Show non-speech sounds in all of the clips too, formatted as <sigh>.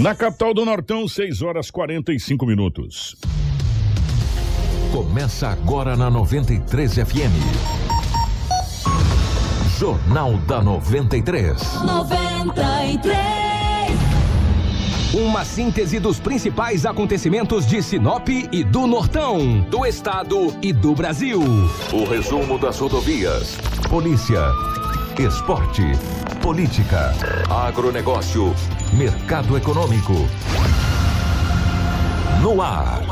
Na capital do Nortão, 6 horas 45 minutos. Começa agora na 93 FM. Jornal da 93. 93. Uma síntese dos principais acontecimentos de Sinop e do Nortão, do estado e do Brasil. O resumo das rodovias. Polícia. Esporte. Política. Agronegócio. Mercado econômico. No ar.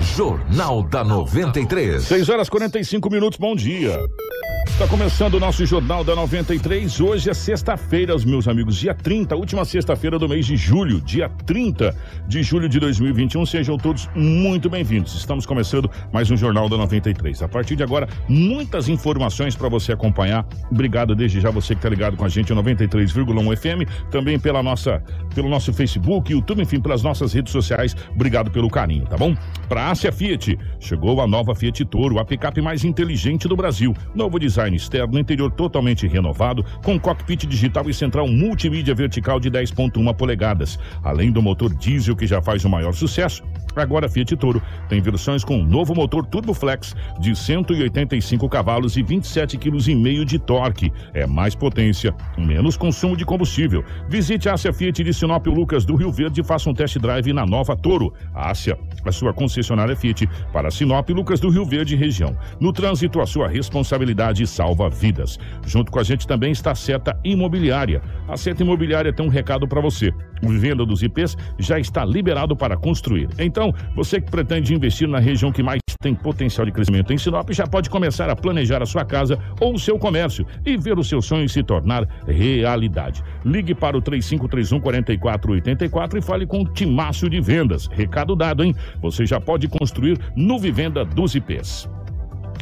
Jornal da 93. 6 horas 45 minutos, bom dia. Está começando o nosso Jornal da 93. Hoje é sexta-feira, meus amigos, dia 30, última sexta-feira do mês de julho, dia 30 de julho de 2021. Sejam todos muito bem-vindos. Estamos começando mais um Jornal da 93. A partir de agora, muitas informações para você acompanhar. Obrigado desde já você que está ligado com a gente 93,1 FM, também pela nossa, pelo nosso Facebook, YouTube, enfim, pelas nossas redes sociais. Obrigado pelo carinho, tá bom? Para a Fiat, chegou a nova Fiat Toro, a picape mais inteligente do Brasil. Novo design design externo, interior totalmente renovado, com cockpit digital e central multimídia vertical de 10.1 polegadas. Além do motor diesel que já faz o maior sucesso, agora a Fiat Toro tem versões com novo motor Turbo Flex de 185 cavalos e 27,5 kg de torque. É mais potência, menos consumo de combustível. Visite a Ásia Fiat de Sinop Lucas do Rio Verde e faça um test drive na nova Toro. A Ásia, a sua concessionária Fiat para Sinop Lucas do Rio Verde região. No trânsito, a sua responsabilidade salva vidas. Junto com a gente também está a Seta Imobiliária. A Seta Imobiliária tem um recado para você. O venda dos IPs já está liberado para construir. Então, você que pretende investir na região que mais tem potencial de crescimento em Sinop, já pode começar a planejar a sua casa ou o seu comércio e ver o seu sonho se tornar realidade. Ligue para o 3531 4484 e fale com o Timácio de Vendas. Recado dado, hein? Você já pode construir no Vivenda dos IPs.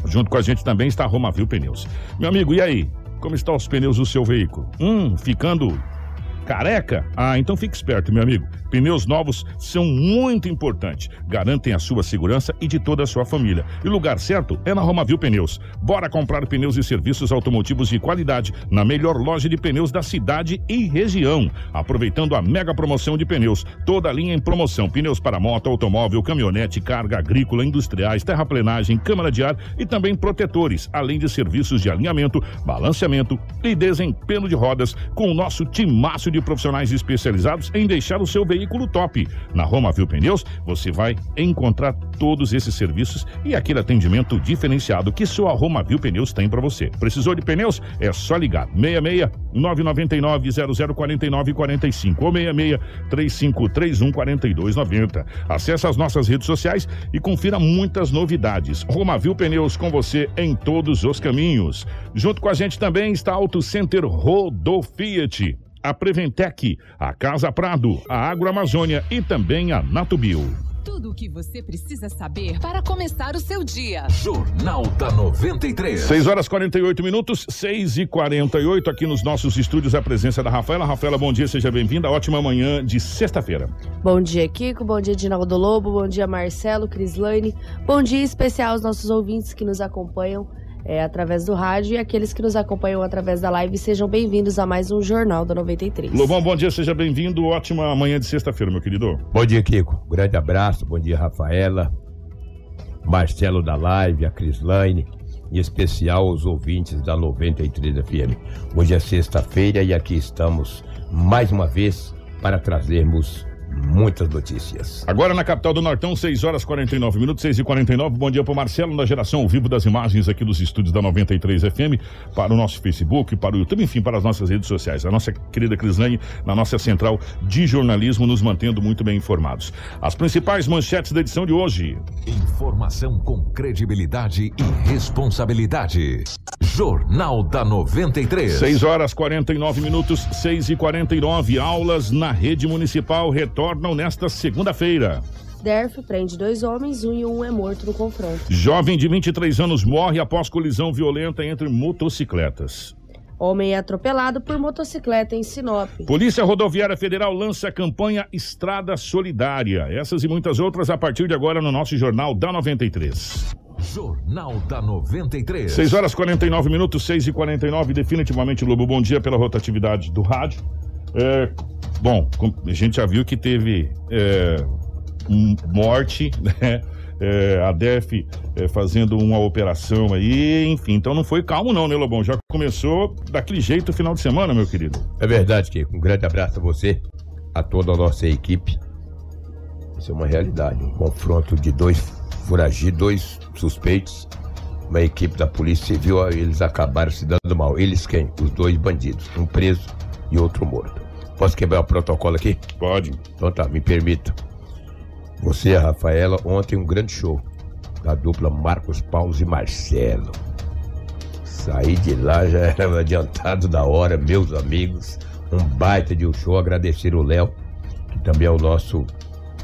Junto com a gente também está a Romavil Pneus. Meu amigo, e aí? Como estão os pneus do seu veículo? Hum, ficando careca? Ah, então fique esperto, meu amigo. Pneus novos são muito importantes. Garantem a sua segurança e de toda a sua família. E o lugar certo é na Romavil Pneus. Bora comprar pneus e serviços automotivos de qualidade na melhor loja de pneus da cidade e região. Aproveitando a mega promoção de pneus. Toda a linha em promoção. Pneus para moto, automóvel, caminhonete, carga agrícola, industriais, terraplenagem, câmara de ar e também protetores. Além de serviços de alinhamento, balanceamento e desempenho de rodas com o nosso timaço de profissionais especializados em deixar o seu veículo top. Na Roma Viu Pneus, você vai encontrar todos esses serviços e aquele atendimento diferenciado que só a Roma Viu Pneus tem para você. Precisou de pneus? É só ligar. 66 999 0049 45 ou 66 3531 4290. Acesse as nossas redes sociais e confira muitas novidades. Roma Viu Pneus com você em todos os caminhos. Junto com a gente também está Auto Center Rodo Fiat a Preventec, a Casa Prado, a Agroamazônia e também a Natubio. Tudo o que você precisa saber para começar o seu dia. Jornal da 93. 6 horas 48 minutos, 6 e 48 aqui nos nossos estúdios. A presença da Rafaela. Rafaela, bom dia, seja bem-vinda. Ótima manhã de sexta-feira. Bom dia, Kiko. Bom dia, Dinaldo Lobo. Bom dia, Marcelo, Crislane. Bom dia especial aos nossos ouvintes que nos acompanham é, através do rádio e aqueles que nos acompanham através da live, sejam bem-vindos a mais um Jornal da 93. Lobão, bom dia, seja bem-vindo. Ótima manhã de sexta-feira, meu querido. Bom dia, Kiko. Grande abraço. Bom dia, Rafaela, Marcelo da live, a Crislaine, em especial os ouvintes da 93 FM. Hoje é sexta-feira e aqui estamos mais uma vez para trazermos muitas notícias. Agora na capital do Nortão, 6 horas 49 minutos, 6 e 49 Bom dia para o Marcelo, na geração ao vivo das imagens aqui dos estúdios da 93 FM, para o nosso Facebook, para o YouTube, enfim, para as nossas redes sociais. A nossa querida Crislane, na nossa central de jornalismo, nos mantendo muito bem informados. As principais manchetes da edição de hoje. Informação com credibilidade e responsabilidade. Jornal da 93. 6 horas 49 minutos, 6 e 49 Aulas na rede municipal retornam retornam nesta segunda-feira. DERF prende dois homens, um e um é morto no confronto. Jovem de 23 anos morre após colisão violenta entre motocicletas. Homem é atropelado por motocicleta em Sinop. Polícia Rodoviária Federal lança a campanha Estrada Solidária. Essas e muitas outras a partir de agora no nosso Jornal da 93. Jornal da 93. 6 horas 49 minutos, 6 e 49 Definitivamente, Lobo, bom dia pela rotatividade do rádio. É, bom, a gente já viu que teve é, um- morte, <laughs> né? É, a DEF é, fazendo uma operação aí, enfim. Então não foi calmo, não, né, Lobão? Já começou daquele jeito o final de semana, meu querido. É verdade, Kiko. Um grande abraço a você, a toda a nossa equipe. Isso é uma realidade. Um confronto de dois foragidos, dois suspeitos. Uma equipe da Polícia Civil, eles acabaram se dando mal. Eles quem? Os dois bandidos. Um preso e outro morto. Posso quebrar o protocolo aqui? Pode. Então tá, me permita. Você e a Rafaela, ontem um grande show da dupla Marcos Paulo e Marcelo. Saí de lá, já <laughs> era adiantado da hora, meus amigos. Um baita de um show. Agradecer o Léo, que também é o nosso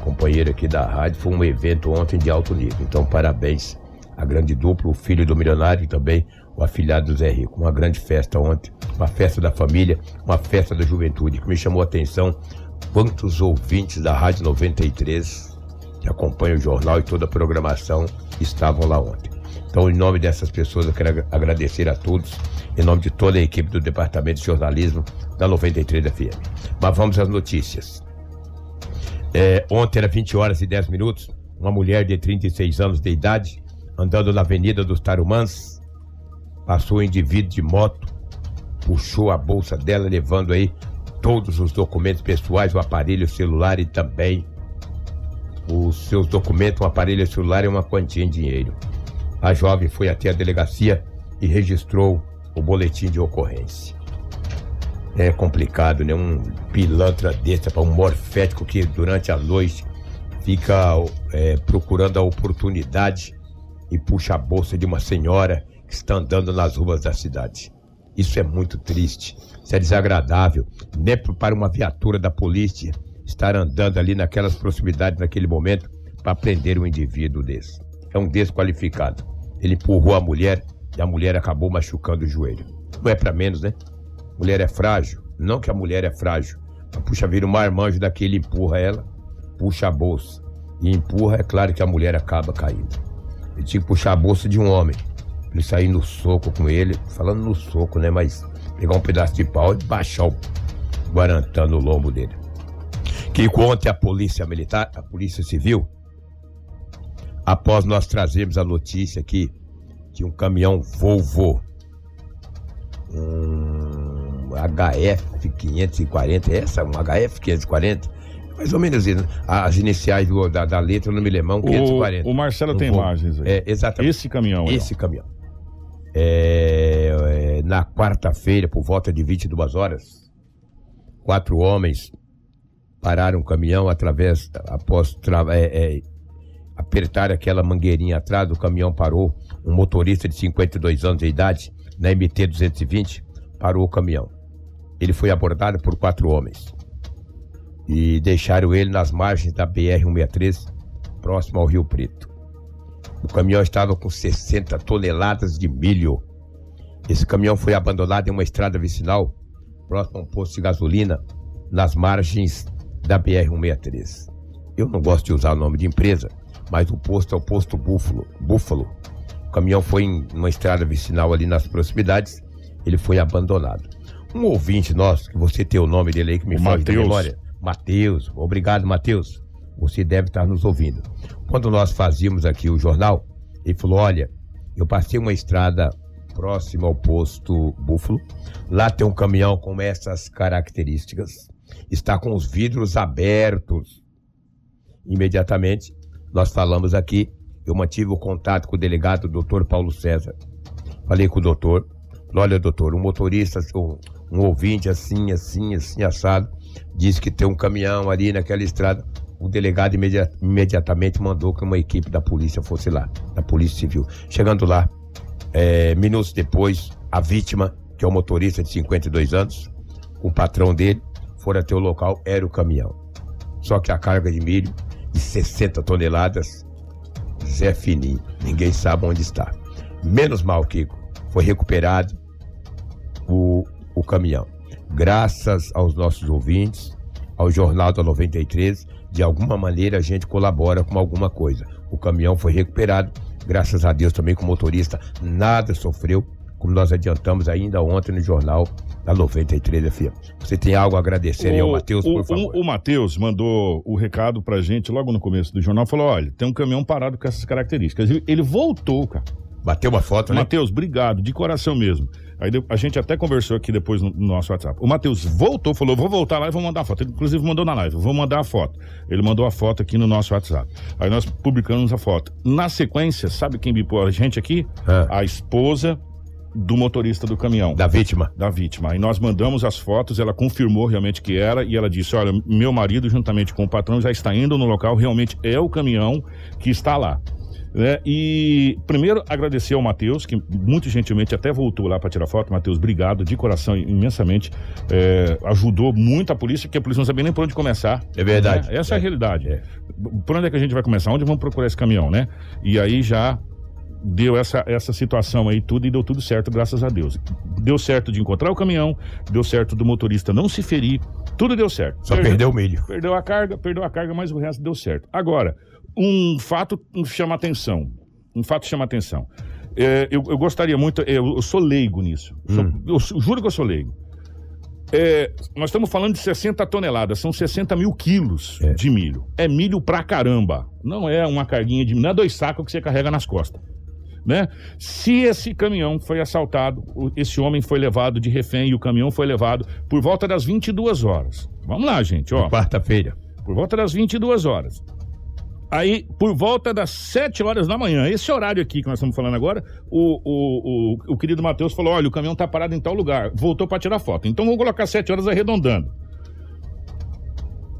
companheiro aqui da rádio. Foi um evento ontem de alto nível. Então, parabéns à grande dupla, o filho do milionário e também o afilhado do Zé Rico. Uma grande festa ontem, uma festa da família, uma festa da juventude, que me chamou a atenção quantos ouvintes da Rádio 93 que acompanham o jornal e toda a programação estavam lá ontem. Então, em nome dessas pessoas, eu quero ag- agradecer a todos, em nome de toda a equipe do Departamento de Jornalismo da 93 FM. Mas vamos às notícias. É, ontem era 20 horas e 10 minutos, uma mulher de 36 anos de idade, andando na Avenida dos Tarumãs, passou um indivíduo de moto, puxou a bolsa dela, levando aí todos os documentos pessoais, o aparelho celular e também os seus documentos, um aparelho celular e uma quantia em dinheiro. A jovem foi até a delegacia e registrou o boletim de ocorrência. É complicado, né? Um pilantra desse, para um morfético que durante a noite fica é, procurando a oportunidade e puxa a bolsa de uma senhora que está andando nas ruas da cidade. Isso é muito triste, isso é desagradável, nem para uma viatura da polícia estar andando ali naquelas proximidades naquele momento para prender um indivíduo desse. É um desqualificado. Ele empurrou a mulher e a mulher acabou machucando o joelho. Não é para menos, né? Mulher é frágil. Não que a mulher é frágil. Mas, puxa, vira um marmanjo daquele, empurra ela, puxa a bolsa. E empurra, é claro que a mulher acaba caindo. Ele tinha que puxar a bolsa de um homem. Ele sair no soco com ele, falando no soco, né? Mas pegar um pedaço de pau e baixar o guarantã no lombo dele. Que ontem a polícia militar, a polícia civil, após nós trazermos a notícia aqui de um caminhão Volvo, um HF 540, essa, um HF 540, mais ou menos isso, né? as iniciais do- da, da letra no milemão 540. O, o Marcelo tem Volvo. imagens aí. É, exatamente. Esse caminhão aí. ó. Esse caminhão. É, é, na quarta-feira, por volta de 22 horas, quatro homens pararam o caminhão através, após tra- é, é, apertar aquela mangueirinha atrás, o caminhão parou. Um motorista de 52 anos de idade, na MT-220, parou o caminhão. Ele foi abordado por quatro homens e deixaram ele nas margens da BR-163, próximo ao Rio Preto. O caminhão estava com 60 toneladas de milho. Esse caminhão foi abandonado em uma estrada vicinal, próximo a um posto de gasolina, nas margens da BR-163. Eu não gosto de usar o nome de empresa, mas o posto é o posto Búfalo. Búfalo. O caminhão foi em uma estrada vicinal ali nas proximidades, ele foi abandonado. Um ouvinte nosso, que você tem o nome dele aí que me O da Mateus. memória. Matheus, obrigado, Matheus. Você deve estar nos ouvindo. Quando nós fazíamos aqui o jornal, ele falou: Olha, eu passei uma estrada próxima ao posto Búfalo. Lá tem um caminhão com essas características. Está com os vidros abertos. Imediatamente, nós falamos aqui. Eu mantive o contato com o delegado, o doutor Paulo César. Falei com o doutor. Olha, doutor, um motorista, um, um ouvinte assim, assim, assim, assado, disse que tem um caminhão ali naquela estrada. O delegado imedi- imediatamente mandou que uma equipe da polícia fosse lá, da Polícia Civil. Chegando lá, é, minutos depois, a vítima, que é o motorista de 52 anos, o patrão dele, foram até o local, era o caminhão. Só que a carga de milho de 60 toneladas, Zé Fininho, ninguém sabe onde está. Menos mal, Kiko, foi recuperado o, o caminhão. Graças aos nossos ouvintes, ao Jornal da 93, de alguma maneira a gente colabora com alguma coisa. O caminhão foi recuperado, graças a Deus também com o motorista nada sofreu, como nós adiantamos ainda ontem no jornal da 93 FM. Você tem algo a agradecer aí ao Matheus, por o, favor? o Matheus mandou o recado pra gente logo no começo do jornal. Falou: olha, tem um caminhão parado com essas características. Ele- Ele voltou, cara. Bateu uma foto, né? Matheus, obrigado, de coração mesmo. Aí a gente até conversou aqui depois no, no nosso WhatsApp. O Matheus voltou, falou: vou voltar lá e vou mandar a foto. Ele, inclusive, mandou na live, vou mandar a foto. Ele mandou a foto aqui no nosso WhatsApp. Aí nós publicamos a foto. Na sequência, sabe quem bipou a gente aqui? Ah. A esposa do motorista do caminhão Da vítima. da vítima. Aí nós mandamos as fotos, ela confirmou realmente que era e ela disse: Olha, meu marido, juntamente com o patrão, já está indo no local, realmente é o caminhão que está lá. Né? E primeiro agradecer ao Matheus, que muito gentilmente até voltou lá para tirar foto. Matheus, obrigado de coração imensamente. É, ajudou muito a polícia, porque a polícia não sabia nem por onde começar. É verdade. né? Essa é, a É. realidade. É. Por onde é que a gente vai começar? Onde vamos procurar esse caminhão, né? E aí já deu essa, essa situação aí tudo e deu tudo certo, graças a Deus. Deu certo de encontrar o caminhão, deu certo do motorista não se ferir, tudo deu certo. Só perdeu o milho. Perdeu a carga, perdeu a carga, mas o resto deu certo. Agora, um fato chama atenção. Um fato chama atenção. É, eu, eu gostaria muito, eu, eu sou leigo nisso. Sou- Hum. eu sou- juro que eu sou leigo. É, nós estamos falando de 60 toneladas, são 60 mil quilos É. de milho. É milho pra caramba. Não é uma carguinha de milho, não é dois sacos que você carrega nas costas. Né? Se esse caminhão foi assaltado, esse homem foi levado de refém e o caminhão foi levado por volta das 22 horas. Vamos lá, gente, ó. Quarta-feira. Por volta das 22 horas. Aí, por volta das 7 horas da manhã, esse horário aqui que nós estamos falando agora, o, o, o, o querido Matheus falou: olha, o caminhão tá parado em tal lugar. Voltou para tirar foto. Então vamos colocar 7 horas arredondando.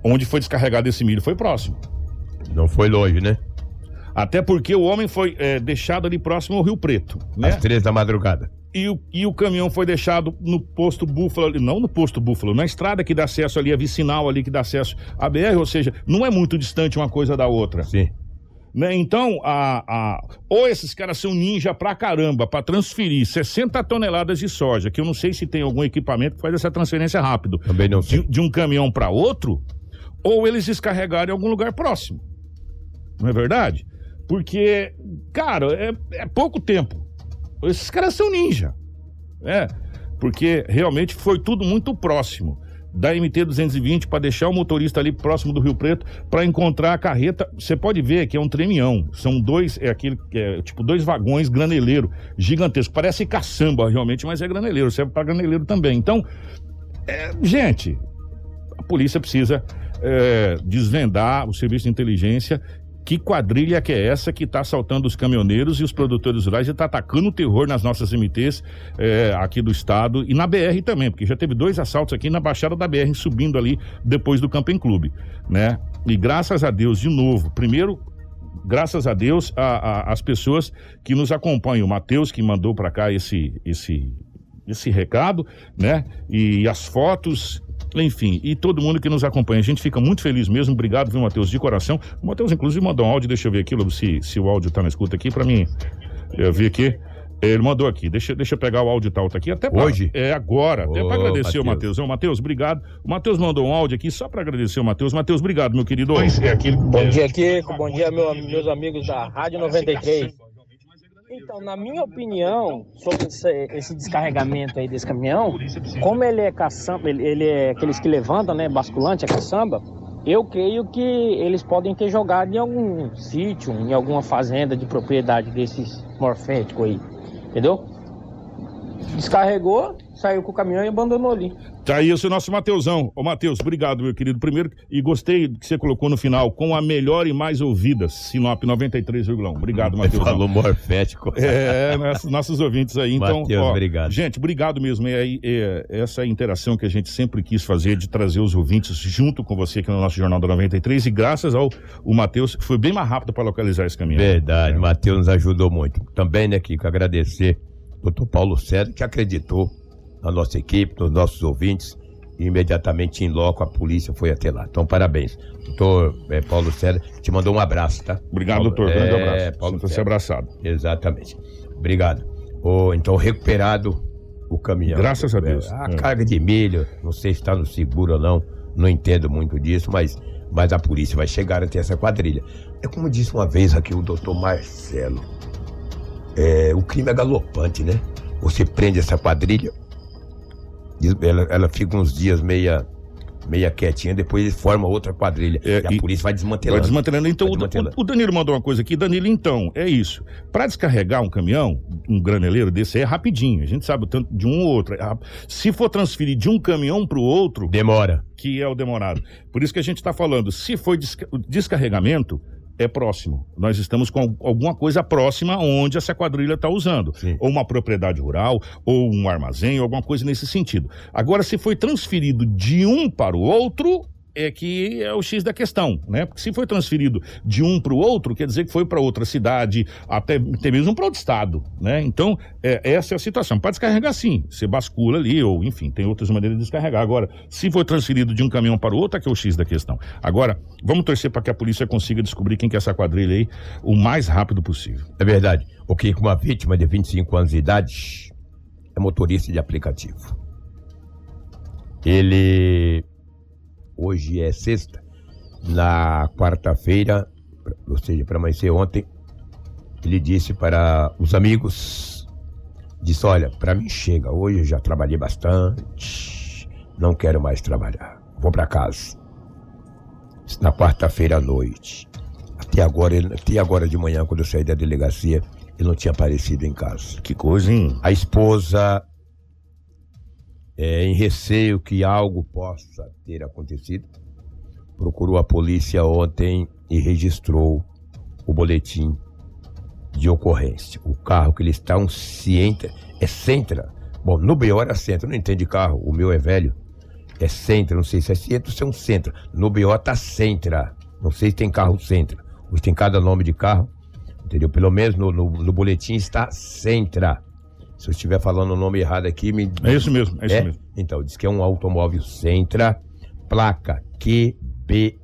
Onde foi descarregado esse milho foi próximo. Não foi longe, né? Até porque o homem foi é, deixado ali próximo ao Rio Preto, né? Às três da madrugada. E o, e o caminhão foi deixado no posto Búfalo, não no posto Búfalo, na estrada que dá acesso ali, a vicinal ali que dá acesso à BR, ou seja, não é muito distante uma coisa da outra. Sim. Né? Então, a, a- ou esses caras são ninja pra caramba, pra transferir 60 toneladas de soja, que eu não sei se tem algum equipamento que faz essa transferência rápido, Também não de, sei. de um caminhão pra outro, ou eles descarregaram em algum lugar próximo. Não é verdade? Porque, cara, é, é pouco tempo. Esses caras são ninja. É, porque realmente foi tudo muito próximo da MT-220 para deixar o motorista ali próximo do Rio Preto para encontrar a carreta. Você pode ver que é um tremião. São dois, é aquele que é tipo dois vagões graneleiro gigantesco. Parece caçamba realmente, mas é graneleiro. Serve para graneleiro também. Então, é, gente, a polícia precisa é, desvendar o serviço de inteligência. Que quadrilha que é essa que está assaltando os caminhoneiros e os produtores rurais e está atacando o terror nas nossas MTs é, aqui do estado e na BR também, porque já teve dois assaltos aqui na Baixada da BR, subindo ali depois do Camping Clube, né? E graças a Deus, de novo, primeiro, graças a Deus, a- a- as pessoas que nos acompanham, o Matheus que mandou para cá esse, esse, esse recado, né? E as fotos, enfim, e todo mundo que nos acompanha. A gente fica muito feliz mesmo. Obrigado, viu, Matheus, de coração. O Matheus, inclusive, mandou um áudio, deixa eu ver aqui, Lobo, se, se o áudio tá na escuta aqui, para mim. Eu vi aqui. Ele mandou aqui, deixa, deixa eu pegar o áudio tal, tá aqui, até pra, Hoje? É agora, até para agradecer o Matheus. Matheus. Ô, Matheus, obrigado. O Matheus mandou um áudio aqui só para agradecer o Matheus. Matheus, obrigado, meu querido. Bom dia, Kiko. Bom dia, meu- meus amigos da Rádio 93. Então, na minha opinião, sobre esse, esse descarregamento aí desse caminhão, como ele é caçamba, ele, ele é aqueles que levantam, né, basculante, a caçamba, eu creio que eles podem ter jogado em algum sítio, em alguma fazenda de propriedade desses morféticos aí, entendeu? Descarregou, saiu com o caminhão e abandonou ali. Tá aí esse nosso Mateusão. Ô, Matheus, obrigado, meu querido. Primeiro, e gostei que você colocou no final, com a melhor e mais ouvida, Sinop 93,1. Obrigado, <laughs> Ele Matheusão. falou morfético. É, nossos, nossos ouvintes aí. Então, Matheus, ó, obrigado. Gente, obrigado mesmo. É, aí, é, essa interação que a gente sempre quis fazer de trazer os ouvintes junto com você aqui no nosso Jornal da 93. E graças ao o Matheus, foi bem mais rápido para localizar esse caminhão. Verdade, É. o Matheus nos ajudou muito. Também, né, Kiko, agradecer ao doutor Paulo César, que acreditou na nossa equipe, nos nossos ouvintes, e imediatamente em loco a polícia foi até lá. Então, parabéns. Doutor eh, Paulo César te mandou um abraço, tá? Obrigado, Paulo- doutor. Grande É, abraço. Paulo Sinta-se abraçado. Exatamente. Obrigado. Ô, então, recuperado o caminhão. Graças a Deus. A É. carga de milho, não sei se está no seguro ou não, não entendo muito disso, mas, mas a polícia vai chegar até essa quadrilha. É como disse uma vez aqui o doutor Marcelo, é, o crime é galopante, né? Você prende essa quadrilha, Ela, ela fica uns dias meia, meia quietinha, depois ele forma outra quadrilha. É, e a polícia vai desmantelando. Vai desmantelando. Então, Vai o- desmantelando. o, o Danilo mandou uma coisa aqui. Danilo, então, é isso. Para descarregar um caminhão, um graneleiro desse, é rapidinho. A gente sabe o tanto de um ou outro. É Se for transferir de um caminhão para o outro, Demora. que é o demorado. Por isso que a gente está falando, se foi desca- descarregamento, é próximo. Nós estamos com al- alguma coisa próxima onde essa quadrilha está usando. Sim. Ou uma propriedade rural, ou um armazém, alguma coisa nesse sentido. Agora, se foi transferido de um para o outro, é que é o X da questão, né? Porque se foi transferido de um para o outro, quer dizer que foi para outra cidade, até, até mesmo para outro estado, né? Então, é, essa é a situação. Para descarregar, sim. Você bascula ali, ou enfim, tem outras maneiras de descarregar. Agora, se foi transferido de um caminhão para o outro, é que é o X da questão. Agora, vamos torcer para que a polícia consiga descobrir quem que é essa quadrilha aí o mais rápido possível. É verdade. O que uma vítima de 25 anos de idade é motorista de aplicativo. Ele hoje é sexta, na quarta-feira, ou seja, para amanhecer ontem, ele disse para os amigos, disse, olha, para mim chega, hoje eu já trabalhei bastante, não quero mais trabalhar, vou para casa. Isso na quarta-feira à noite. Até agora, até agora de manhã, quando eu saí da delegacia, ele não tinha aparecido em casa. Que coisa, hein? A esposa, é, em receio que algo possa ter acontecido, procurou a polícia ontem e registrou o boletim de ocorrência. O carro que ele está, um Cientra, é Centra. Bom, no BO era Centra, eu não entendo de carro, o meu é velho. É Centra, não sei se é Cientra ou se é um Centra. No BO tá Centra, não sei se tem carro Centra. Hoje tem cada nome de carro, entendeu? Pelo menos no, no, no boletim está Centra. Se eu estiver falando o nome errado aqui, me É isso mesmo, é isso é? mesmo. Então, diz que é um automóvel Sentra, placa QBY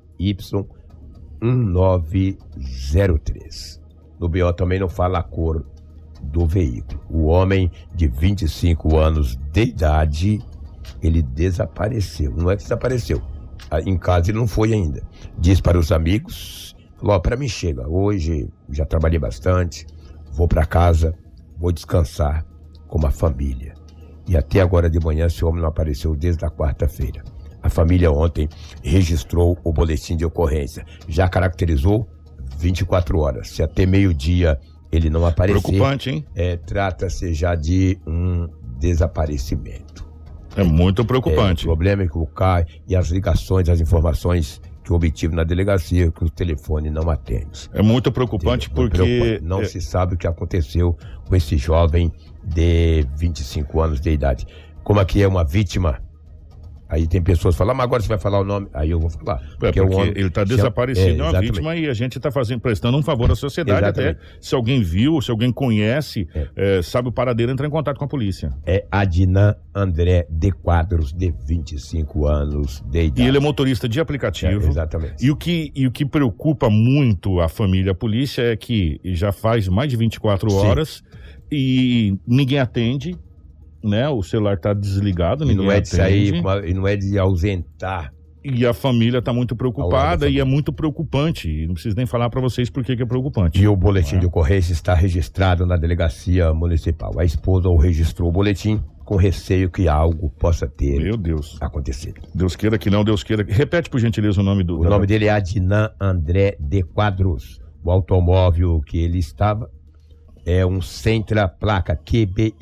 1903. No BO também não fala a cor do veículo. O homem de 25 anos de idade, ele desapareceu. Não é que desapareceu. Ah, Em casa ele não foi ainda. Diz para os amigos, falou, ó, para mim chega, hoje já trabalhei bastante, vou para casa, vou descansar com a família. E até agora de manhã esse homem não apareceu desde a quarta-feira. A família ontem registrou o boletim de ocorrência. Já caracterizou 24 horas. Se até meio-dia ele não aparecer, Preocupante, hein? é, trata-se já de um desaparecimento. É muito É, o preocupante. problema é que o CAI e as ligações, as informações que eu obtive na delegacia, que o telefone não atende. É, muito preocupante Muito porque preocupante. não é, se sabe o que aconteceu com esse jovem de 25 anos de idade. Como aqui é uma vítima, aí tem pessoas que falam, "Ah, mas agora você vai falar o nome. Aí eu vou falar. É, porque o homem ele está chama- desaparecido, é, uma vítima e a gente está fazendo, prestando um favor à sociedade Exatamente. até. Se alguém viu, se alguém conhece, É. é, sabe o paradeiro, entra em contato com a polícia. É Adnan André de Quadros, de 25 anos de idade. E ele é motorista de É, aplicativo. exatamente. E o, que, e o que preocupa muito a família a polícia é que já faz mais de 24 Sim. horas e ninguém atende, né? O celular está desligado, E ninguém não é de atende. sair, e não é de ausentar. E a família está muito preocupada da e é muito preocupante. E não preciso nem falar para vocês por que é preocupante. E o boletim É. de ocorrência está registrado na delegacia municipal. A esposa o registrou o boletim com receio que algo possa ter Meu Deus. acontecido. Deus queira que não, Deus queira. Repete, por gentileza, o nome do. O nome dele é Adnan André de Quadros. O automóvel que ele estava é um Sentra placa QBY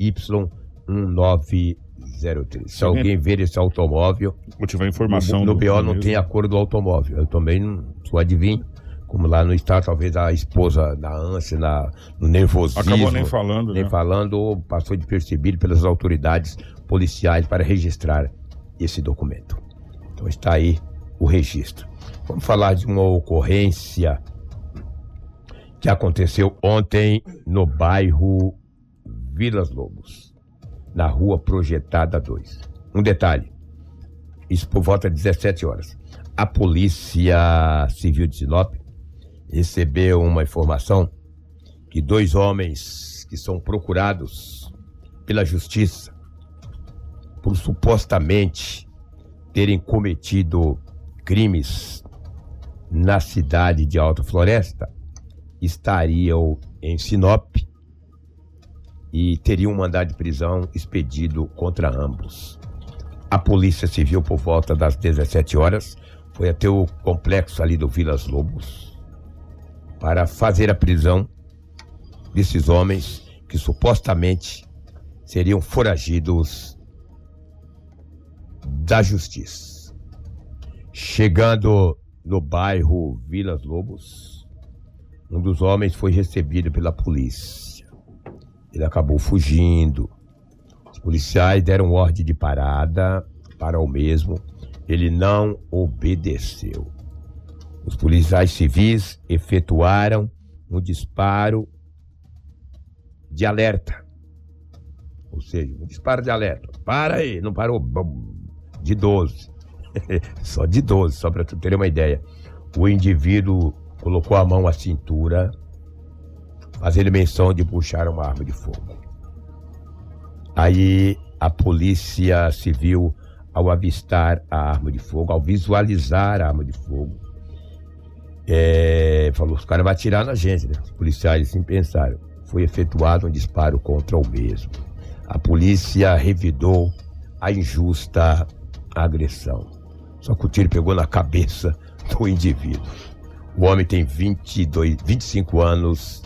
1903. Se alguém- ver esse automóvel, Vou tiver informação. no, no BO não tem a cor do automóvel. Eu também não sou adivinho. Como lá no estado, talvez a esposa na ânsia, na, no nervosismo. Acabou nem falando, nem né? falando, ou passou despercebido pelas autoridades policiais para registrar esse documento. Então está aí o registro. Vamos falar de uma ocorrência que aconteceu ontem no bairro Vilas Lobos, na rua Projetada 2. Um detalhe, isso por volta de 17 horas. A Polícia Civil de Sinop recebeu uma informação que dois homens que são procurados pela justiça por supostamente terem cometido crimes na cidade de Alta Floresta estariam em Sinop e teriam um mandado de prisão expedido contra ambos. a Polícia Civil, por volta das 17 horas, foi até o complexo ali do Vilas Lobos para fazer a prisão desses homens que supostamente seriam foragidos da justiça. Chegando no bairro Vilas Lobos, um dos homens foi recebido pela polícia. Ele acabou fugindo. Os policiais deram ordem de parada para o mesmo. Ele não obedeceu. Os policiais civis efetuaram um disparo de alerta. Ou seja, um disparo de alerta. Para aí, não parou. De 12. <laughs> só de 12, só para tu ter uma ideia. O indivíduo colocou a mão à cintura, fazendo menção de puxar uma arma de fogo. Aí a polícia civil, ao avistar a arma de fogo, ao visualizar a arma de fogo, é, falou: os caras vão atirar na gente, né? Os policiais assim pensaram. Foi efetuado um disparo contra o mesmo. A polícia revidou a injusta agressão. Só que o tiro pegou na cabeça do indivíduo. O homem tem 22, 25 anos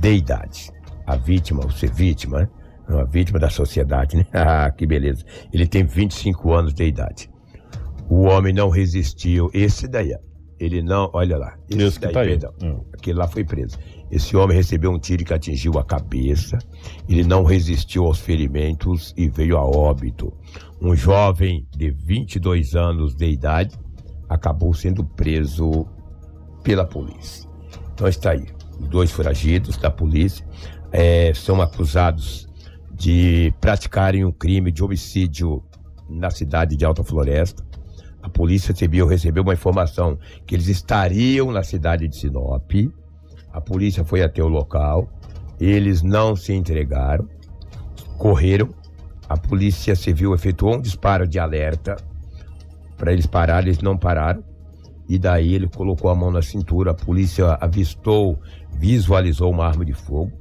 de idade. A vítima, ou ser vítima, né? Uma vítima da sociedade, né? <laughs> Ah, que beleza. Ele tem 25 anos de idade. O homem não resistiu. Esse daí, ele não. Olha lá. Esse, esse daí, tá perdão. Hum. Aquele lá foi preso. Esse homem recebeu um tiro que atingiu a cabeça. Ele não resistiu aos ferimentos e veio a óbito. Um jovem de 22 anos de idade acabou sendo preso pela polícia. Então está aí. Dois foragidos da polícia é, são acusados de praticarem um crime de homicídio na cidade de Alta Floresta. A polícia civil recebeu uma informação que eles estariam na cidade de Sinop. A polícia foi até o local. Eles não se entregaram, correram. A polícia civil efetuou um disparo de alerta para eles pararem, eles não pararam. E daí ele colocou a mão na cintura, a polícia avistou, visualizou uma arma de fogo.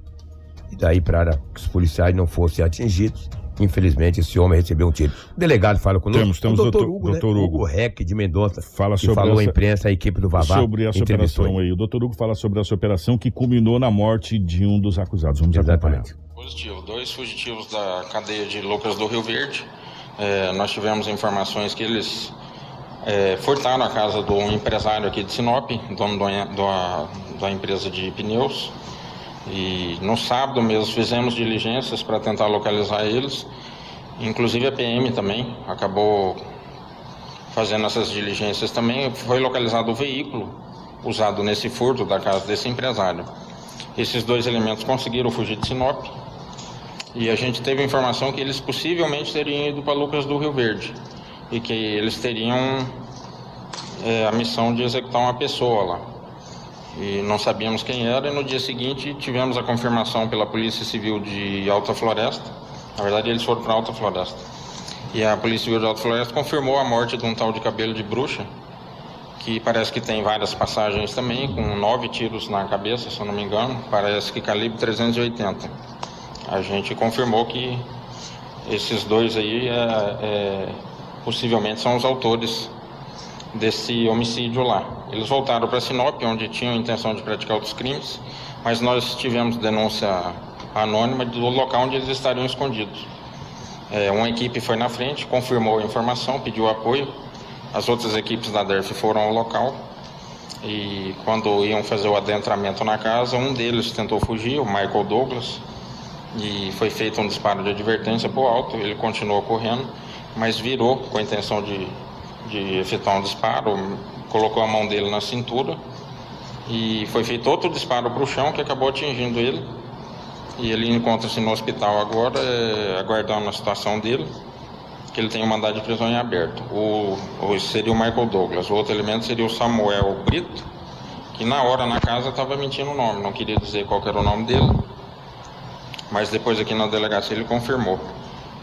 E daí, para que os policiais não fossem atingidos, infelizmente esse homem recebeu um tiro. O delegado fala conosco. Temos, temos o doutor, Hugo, doutor né? Hugo. Hugo Rec de Mendonça. Fala sobre falou essa, à imprensa, a equipe do Vavá. Sobre essa operação aí. O doutor Hugo fala sobre essa operação que culminou na morte de um dos acusados. Vamos Exatamente. acompanhar. Positivo. Dois fugitivos da cadeia de Lucas do Rio Verde. É, nós tivemos informações que eles é, furtaram a casa do empresário aqui de Sinop, dono da, da empresa de pneus. E no sábado mesmo fizemos diligências para tentar localizar eles. Inclusive a PM também acabou fazendo essas diligências também. Foi localizado o veículo usado nesse furto da casa desse empresário. Esses dois elementos conseguiram fugir de Sinop. E a gente teve informação que eles possivelmente teriam ido para Lucas do Rio Verde e que eles teriam é, a missão de executar uma pessoa lá. E não sabíamos quem era, e no dia seguinte tivemos a confirmação pela Polícia Civil de Alta Floresta. Na verdade, eles foram para Alta Floresta. E a Polícia Civil de Alta Floresta confirmou a morte de um tal de cabelo de bruxa, que parece que tem várias passagens também, com nove tiros na cabeça, se eu não me engano, parece que calibre 380. A gente confirmou que esses dois aí é, é, possivelmente são os autores desse homicídio lá. Eles voltaram para Sinop, onde tinham intenção de praticar outros crimes, mas nós tivemos denúncia anônima do local onde eles estariam escondidos. É, uma equipe foi na frente, confirmou a informação, pediu apoio. As outras equipes da DERF foram ao local e quando iam fazer o adentramento na casa, um deles tentou fugir, o Michael Douglas, e foi feito um disparo de advertência por alto. Ele continuou correndo, mas virou com a intenção de, de efetuar um disparo, colocou a mão dele na cintura e foi feito outro disparo para o chão que acabou atingindo ele. E ele encontra-se no hospital agora, é, aguardando a situação dele, que ele tem um mandado de prisão em aberto. O, o, seria o Michael Douglas, o outro elemento seria o Samuel Brito, que na hora na casa estava mentindo o nome, não queria dizer qual era o nome dele, mas depois aqui na delegacia ele confirmou.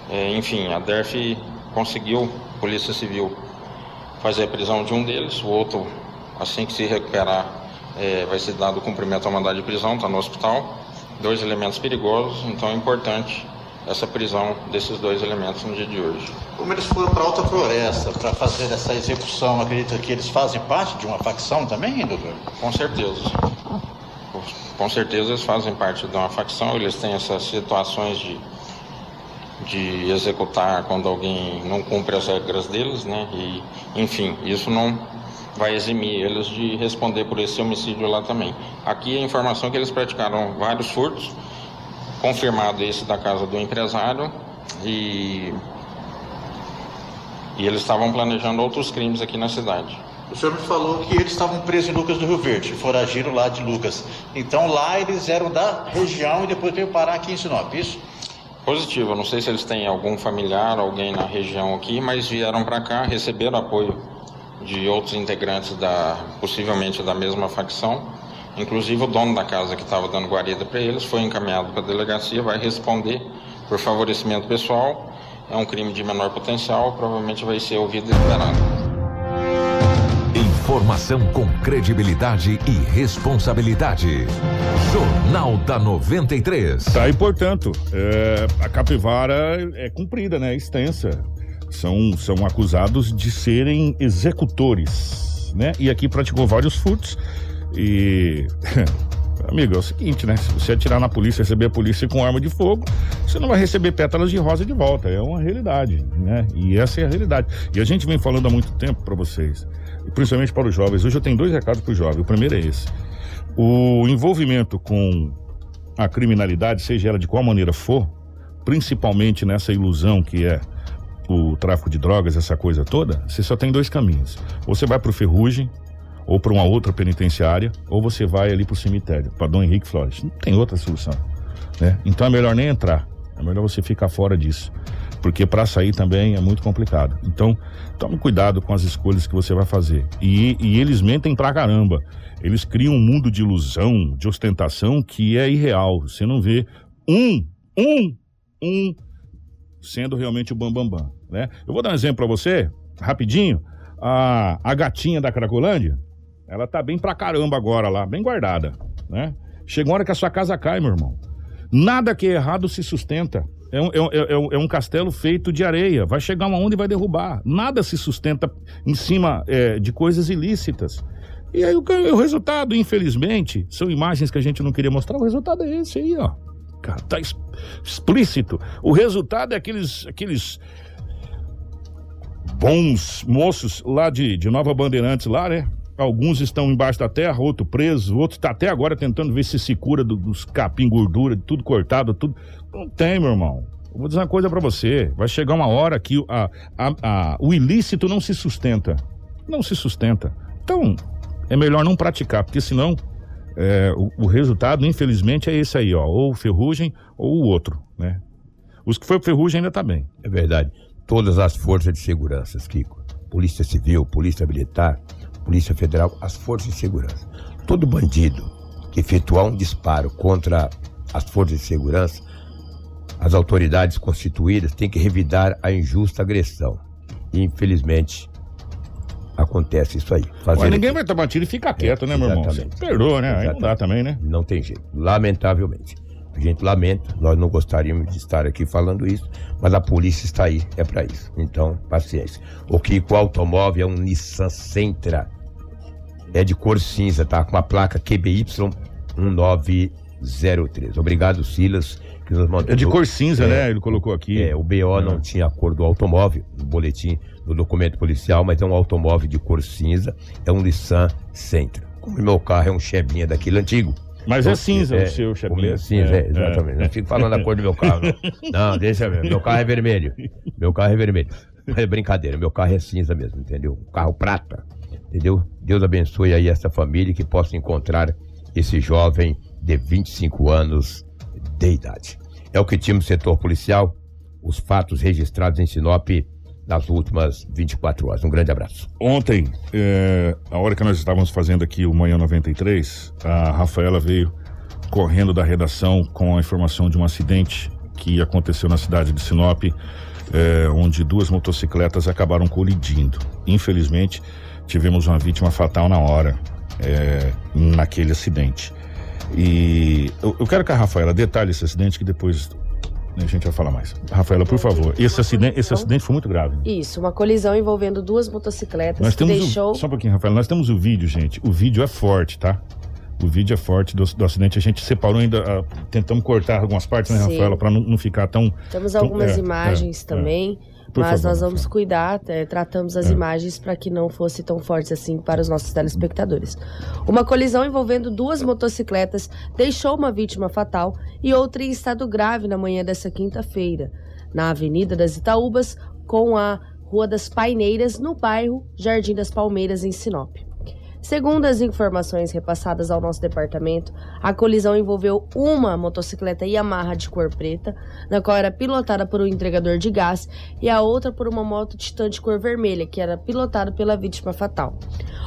É, enfim, a DERF conseguiu, Polícia Civil, fazer a prisão de um deles, o outro, assim que se recuperar, é, vai ser dado cumprimento ao mandado de prisão, está no hospital. Dois elementos perigosos, então é importante essa prisão desses dois elementos no dia de hoje. Como eles foram para Alta Floresta para fazer essa execução, acredita que eles fazem parte de uma facção também, doutor? Com certeza. Com certeza eles fazem parte de uma facção, eles têm essas situações de, de executar quando alguém não cumpre as regras deles, né? E, enfim, isso não vai eximir eles de responder por esse homicídio lá também. Aqui a informação é que eles praticaram vários furtos, confirmado esse da casa do empresário, e, e eles estavam planejando outros crimes aqui na cidade. O senhor me falou que eles estavam presos em Lucas do Rio Verde, foragiram lá de Lucas. Então lá eles eram da região e depois veio parar aqui em Sinop, isso? Positivo, não sei se eles têm algum familiar, alguém na região aqui, mas vieram para cá, receberam apoio de outros integrantes da, possivelmente da mesma facção. Inclusive o dono da casa que estava dando guarida para eles foi encaminhado para a delegacia, vai responder por favorecimento pessoal. É um crime de menor potencial, provavelmente vai ser ouvido e liberado. Informação com credibilidade e responsabilidade. Jornal da 93. Tá, e portanto, é, a capivara é cumprida, né? Extensa. São, são acusados de serem executores, né? E aqui praticou vários furtos. E. <laughs> Amigo, é o seguinte, né? Se você atirar na polícia, receber a polícia com arma de fogo, você não vai receber pétalas de rosa de volta. É uma realidade, né? E essa é a realidade. E a gente vem falando há muito tempo para vocês, principalmente para os jovens. Hoje eu tenho dois recados para os jovens. O primeiro é esse: o envolvimento com a criminalidade, seja ela de qual maneira for, principalmente nessa ilusão que é o tráfico de drogas, essa coisa toda, você só tem dois caminhos. Você vai para o Ferrugem, ou para uma outra penitenciária, ou você vai ali para o cemitério, para Dom Henrique Flores. Não tem outra solução. Né? Então é melhor nem entrar. É melhor você ficar fora disso. Porque para sair também é muito complicado. Então, tome cuidado com as escolhas que você vai fazer. E, e eles mentem pra caramba. Eles criam um mundo de ilusão, de ostentação que é irreal. Você não vê um, um, um sendo realmente o bambambam, bam, bam, né? Eu vou dar um exemplo para você, rapidinho. A, a gatinha da Cracolândia, ela tá bem pra caramba agora lá, bem guardada, né? Chega uma hora que a sua casa cai, meu irmão. Nada que é errado se sustenta. É um, é, é, é um castelo feito de areia. Vai chegar uma onda e vai derrubar. Nada se sustenta em cima é, de coisas ilícitas. E aí o, o, resultado, infelizmente, são imagens que a gente não queria mostrar. O resultado é esse aí, ó. Cara, tá explícito. O resultado é aqueles, aqueles bons moços lá de, de Nova Bandeirantes, lá, né? Alguns estão embaixo da terra, outro preso, outro está até agora tentando ver se se cura do, dos capim gordura, tudo cortado, tudo. Não tem, meu irmão. Vou dizer uma coisa para você. Vai chegar uma hora que a, a, a, o ilícito não se sustenta. Não se sustenta. Então, é melhor não praticar, porque senão é, o, o, resultado, infelizmente, é esse aí, ó. Ou ferrugem ou o outro, né? Os que foi ferrugem ainda tá bem. É verdade. Todas as forças de segurança, Kiko. Polícia Civil, Polícia Militar, Polícia Federal, as forças de segurança. Todo bandido que efetuar um disparo contra as forças de segurança, as autoridades constituídas têm que revidar a injusta agressão. E, infelizmente, acontece isso aí. Fazer Mas ninguém vai tomar tiro e ficar quieto, é, né, meu irmão? Você perdoa, né? Exatamente. Aí não dá também, né? Não tem jeito. Lamentavelmente. A gente lamenta, nós não gostaríamos de estar aqui falando isso, mas a polícia está aí, é para isso. Então, paciência. O Kiko Automóvel é um Nissan Sentra. É de cor cinza, tá? Com a placa QBY 1903. Obrigado, Silas. Que nos mandou. É de cor cinza, é, né? Ele colocou aqui. É, o BO não tinha a cor do automóvel, no boletim, no documento policial, mas é um automóvel de cor cinza. É um Nissan Sentra. Como o meu carro é um Chebinha daquele antigo, mas é cinza é, o seu. É cinza, é, exatamente. Não fico falando a cor do meu carro. Não, não deixa ver. Meu carro é vermelho. Meu carro é vermelho. É brincadeira, meu carro é cinza mesmo, entendeu? Carro prata, entendeu? Deus abençoe aí essa família que possa encontrar esse jovem de 25 anos de idade. É o que tínhamos no setor policial. Os fatos registrados em Sinop nas últimas 24 horas. Um grande abraço. Ontem, é, a hora que nós estávamos fazendo aqui o Manhã 93, a Rafaela veio correndo da redação com a informação de um acidente que aconteceu na cidade de Sinop, é, onde duas motocicletas acabaram colidindo. Infelizmente, tivemos uma vítima fatal na hora, é, naquele acidente. E eu, eu, quero que a Rafaela detalhe esse acidente, que depois A gente vai falar mais. Rafaela, por favor, esse acidente, esse acidente foi muito grave. Isso, uma colisão envolvendo duas motocicletas Nós que temos deixou. o, só um pouquinho, Rafaela. Nós temos o vídeo, gente. O vídeo é forte, tá? O vídeo é forte do, do acidente. A gente separou ainda, ah, tentamos cortar algumas partes, né, Sim. Rafaela, para não, não ficar tão. Temos tão- algumas é, imagens é, também, Por mas favor, nós vamos cuidar, é, tratamos as É. imagens para que não fosse tão fortes assim para os nossos telespectadores. Uma colisão envolvendo duas motocicletas deixou uma vítima fatal e outra em estado grave na manhã dessa quinta-feira, na Avenida das Itaúbas, com a Rua das Paineiras, no bairro Jardim das Palmeiras, em Sinop. Segundo as informações repassadas ao nosso departamento, a colisão envolveu uma motocicleta Yamaha de cor preta, na qual era pilotada por um entregador de gás, e a outra por uma moto Titan de cor vermelha, que era pilotada pela vítima fatal.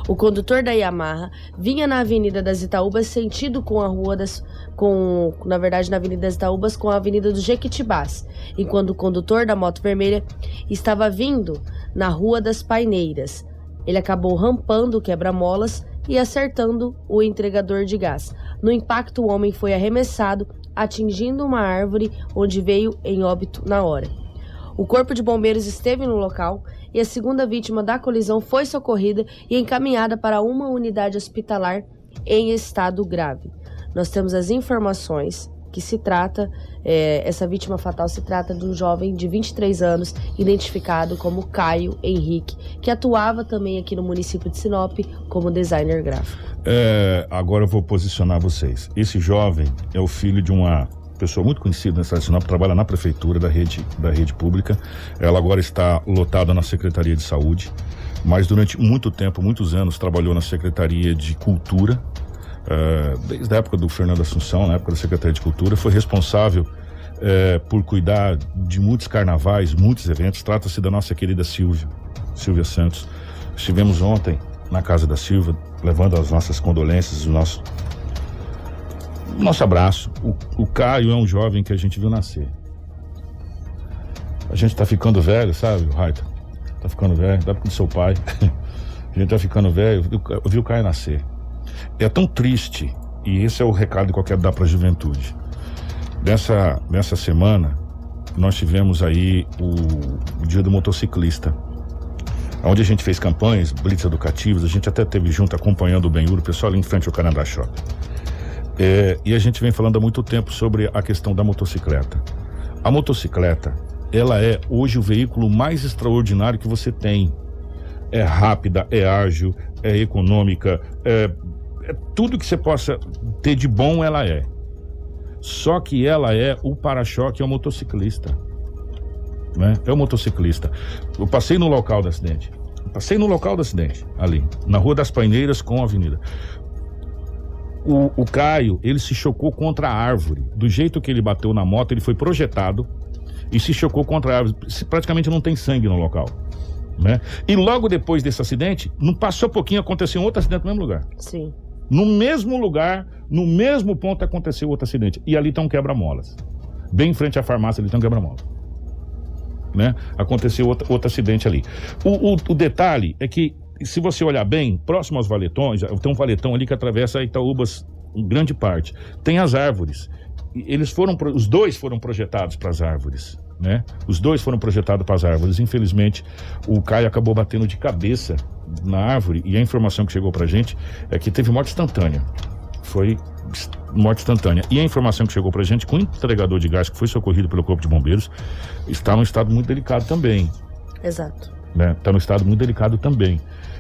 O condutor da Yamaha vinha na Avenida das Itaúbas sentido com a rua das com, na verdade, na Avenida das Itaúbas com a Avenida dos Jequitibás, enquanto o condutor da moto vermelha estava vindo na Rua das Paineiras. Ele acabou rampando o quebra-molas e acertando o entregador de gás. No impacto, o homem foi arremessado, atingindo uma árvore, onde veio em óbito na hora. O corpo de bombeiros esteve no local e a segunda vítima da colisão foi socorrida e encaminhada para uma unidade hospitalar em estado grave. Nós temos as informações que se trata, eh, essa vítima fatal se trata de um jovem de 23 anos, identificado como Caio Henrique, que atuava também aqui no município de Sinop como designer gráfico. É, agora eu vou posicionar vocês. Esse jovem é o filho de uma pessoa muito conhecida na cidade de Sinop, trabalha na prefeitura da rede, da rede pública. Ela agora está lotada na Secretaria de Saúde, mas durante muito tempo, muitos anos, trabalhou na Secretaria de Cultura, é, desde a época do Fernando Assunção, na época da Secretaria de Cultura, foi responsável é, por cuidar de muitos carnavais, muitos eventos. Trata-se da nossa querida Silvia, Silvia Santos. Estivemos ontem na casa da Silvia, levando as nossas condolências, o nosso, nosso abraço. O, o Caio é um jovem que a gente viu nascer. A gente tá ficando velho, sabe, Raita? Tá ficando velho, época do seu pai. <laughs> a gente tá ficando velho, eu vi o Caio nascer. É tão triste, e esse é o recado que eu quero dar para a juventude. Nessa, nessa semana, nós tivemos aí o, o Dia do Motociclista, onde a gente fez campanhas, blitz educativos, a gente até teve junto acompanhando o Benhur, o pessoal ali em frente ao Canadá Shopping. É, e a gente vem falando há muito tempo sobre a questão da motocicleta. A motocicleta, ela é hoje o veículo mais extraordinário que você tem. É rápida, é ágil, é econômica, é, tudo que você possa ter de bom, ela é. Só que ela é o para-choque é o motociclista. Né? É o motociclista. Eu passei no local do acidente. Passei no local do acidente, ali, na Rua das Paineiras com a avenida. O, o Caio, ele se chocou contra a árvore. Do jeito que ele bateu na moto, ele foi projetado e se chocou contra a árvore. Praticamente não tem sangue no local. Né? E logo depois desse acidente, não passou pouquinho, aconteceu um outro acidente no mesmo lugar. Sim. No mesmo lugar, no mesmo ponto aconteceu outro acidente. E ali um quebra-molas. Bem em frente à farmácia, ali um quebra-molas. Né? Aconteceu outro, outro acidente ali. O, o- o detalhe é que, se você olhar bem, próximo aos valetões, tem um valetão ali que atravessa Itaúbas em grande parte. Tem as árvores. Eles foram, os dois foram projetados para as árvores. Né? Os dois foram projetados para as árvores. Infelizmente, o Caio acabou batendo de cabeça na árvore e a informação que chegou pra gente é que teve morte instantânea. Foi morte instantânea. E a informação que chegou pra gente que o entregador de gás que foi socorrido pelo Corpo de Bombeiros está num estado muito delicado também. Exato. Né? Está num estado muito delicado também.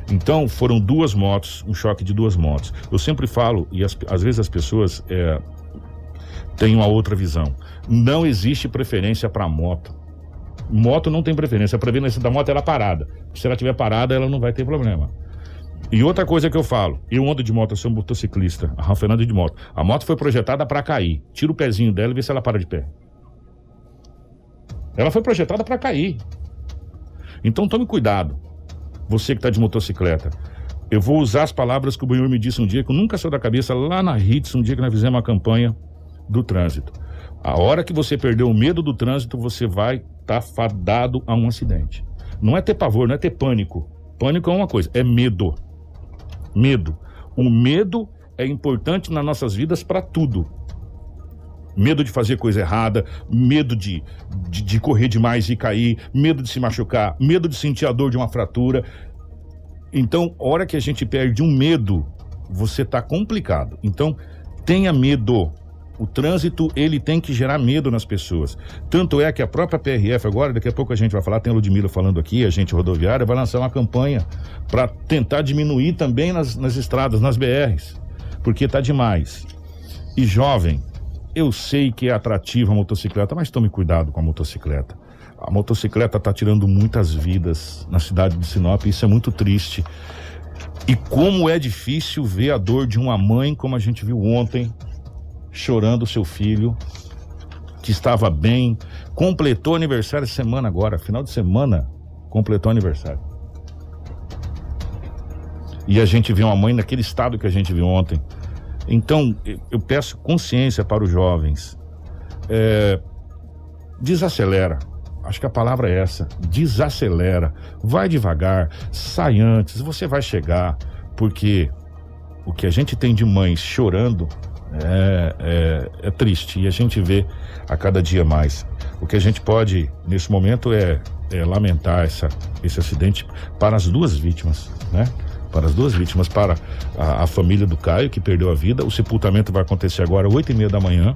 Então, foram duas motos, um choque de duas motos. Eu sempre falo, e as- às vezes as pessoas é, têm uma outra visão. Não existe preferência para moto. Moto não tem preferência. A preferência da moto é ela parada. Se ela estiver parada, ela não vai ter problema. E outra coisa que eu falo, eu ando de moto, eu sou um motociclista, a anda de moto. A moto foi projetada para cair. Tira o pezinho dela e vê se ela para de pé. Ela foi projetada para cair. Então tome cuidado. Você que está de motocicleta. Eu vou usar as palavras que o Benhur me disse um dia, que eu nunca saiu da cabeça, lá na Hits, um dia que nós fizemos uma campanha do trânsito. A hora que você perder o medo do trânsito, você vai estar fadado a um acidente. Não é ter pavor, não é ter pânico. Pânico é uma coisa, é medo. Medo. O medo é importante nas nossas vidas para tudo. Medo de fazer coisa errada, medo de, de, de correr demais e cair, medo de se machucar, medo de sentir a dor de uma fratura. Então, hora que a gente perde um medo, você tá complicado. Então, tenha medo. O trânsito, ele tem que gerar medo nas pessoas. Tanto é que a própria PRF, agora, daqui a pouco a gente vai falar, tem a Ludmilla falando aqui, a gente rodoviária, vai lançar uma campanha para tentar diminuir também nas, nas estradas, nas BRs, porque tá demais. E jovem, eu sei que é atrativa a motocicleta, mas tome cuidado com a motocicleta. A motocicleta está tirando muitas vidas na cidade de Sinop, isso é muito triste. E como é difícil ver a dor de uma mãe, como a gente viu ontem, chorando seu filho, que estava bem, completou aniversário semana agora, final de semana, completou aniversário. E a gente vê uma mãe naquele estado que a gente viu ontem. Então, eu peço consciência para os jovens. É, desacelera. Acho que a palavra é essa. Desacelera. Vai devagar. Sai antes. Você vai chegar. Porque o que a gente tem de mães chorando é, é, é, triste. E a gente vê a cada dia mais. O que a gente pode, nesse momento, é, é lamentar essa, esse acidente para as duas vítimas, né? para as duas vítimas, para a, a, família do Caio, que perdeu a vida. O sepultamento vai acontecer agora, oito e meia da manhã.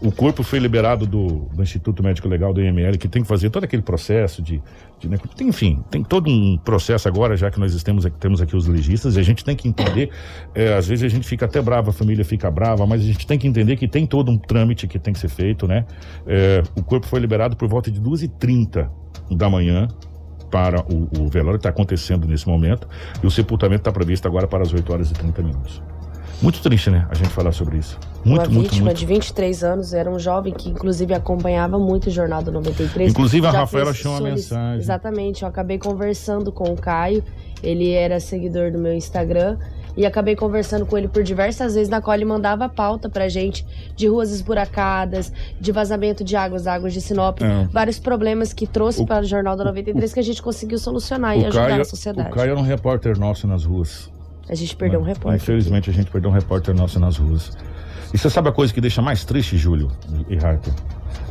O corpo foi liberado do, do, Instituto Médico Legal do IML, que tem que fazer todo aquele processo de. de né, enfim, tem todo um processo agora, já que nós estamos aqui, temos aqui os legistas, e a gente tem que entender. É, às vezes a gente fica até brava, a família fica brava, mas a gente tem que entender que tem todo um trâmite que tem que ser feito, né? É, o corpo foi liberado por volta de 2h30 da manhã para o, o velório, está acontecendo nesse momento, e o sepultamento está previsto agora para as 8 horas e 30 minutos. Muito triste, né? A gente falar sobre isso. Muito, Uma muito, vítima muito. de 23 anos, era um jovem que inclusive acompanhava muito o Jornal do 93. Inclusive a Rafaela achou uma mensagem. Exatamente, eu acabei conversando com o Caio, ele era seguidor do meu Instagram, e acabei conversando com ele por diversas vezes, na qual ele mandava pauta pra gente de ruas esburacadas, de vazamento de águas, águas de Sinop, É. vários problemas que trouxe O- para o Jornal da 93 que a gente conseguiu solucionar e O ajudar Caio, a sociedade. o Caio era um repórter nosso nas ruas. A gente perdeu um repórter. Infelizmente, a gente perdeu um repórter nosso nas ruas. E você sabe a coisa que deixa mais triste, Júlio e Harper?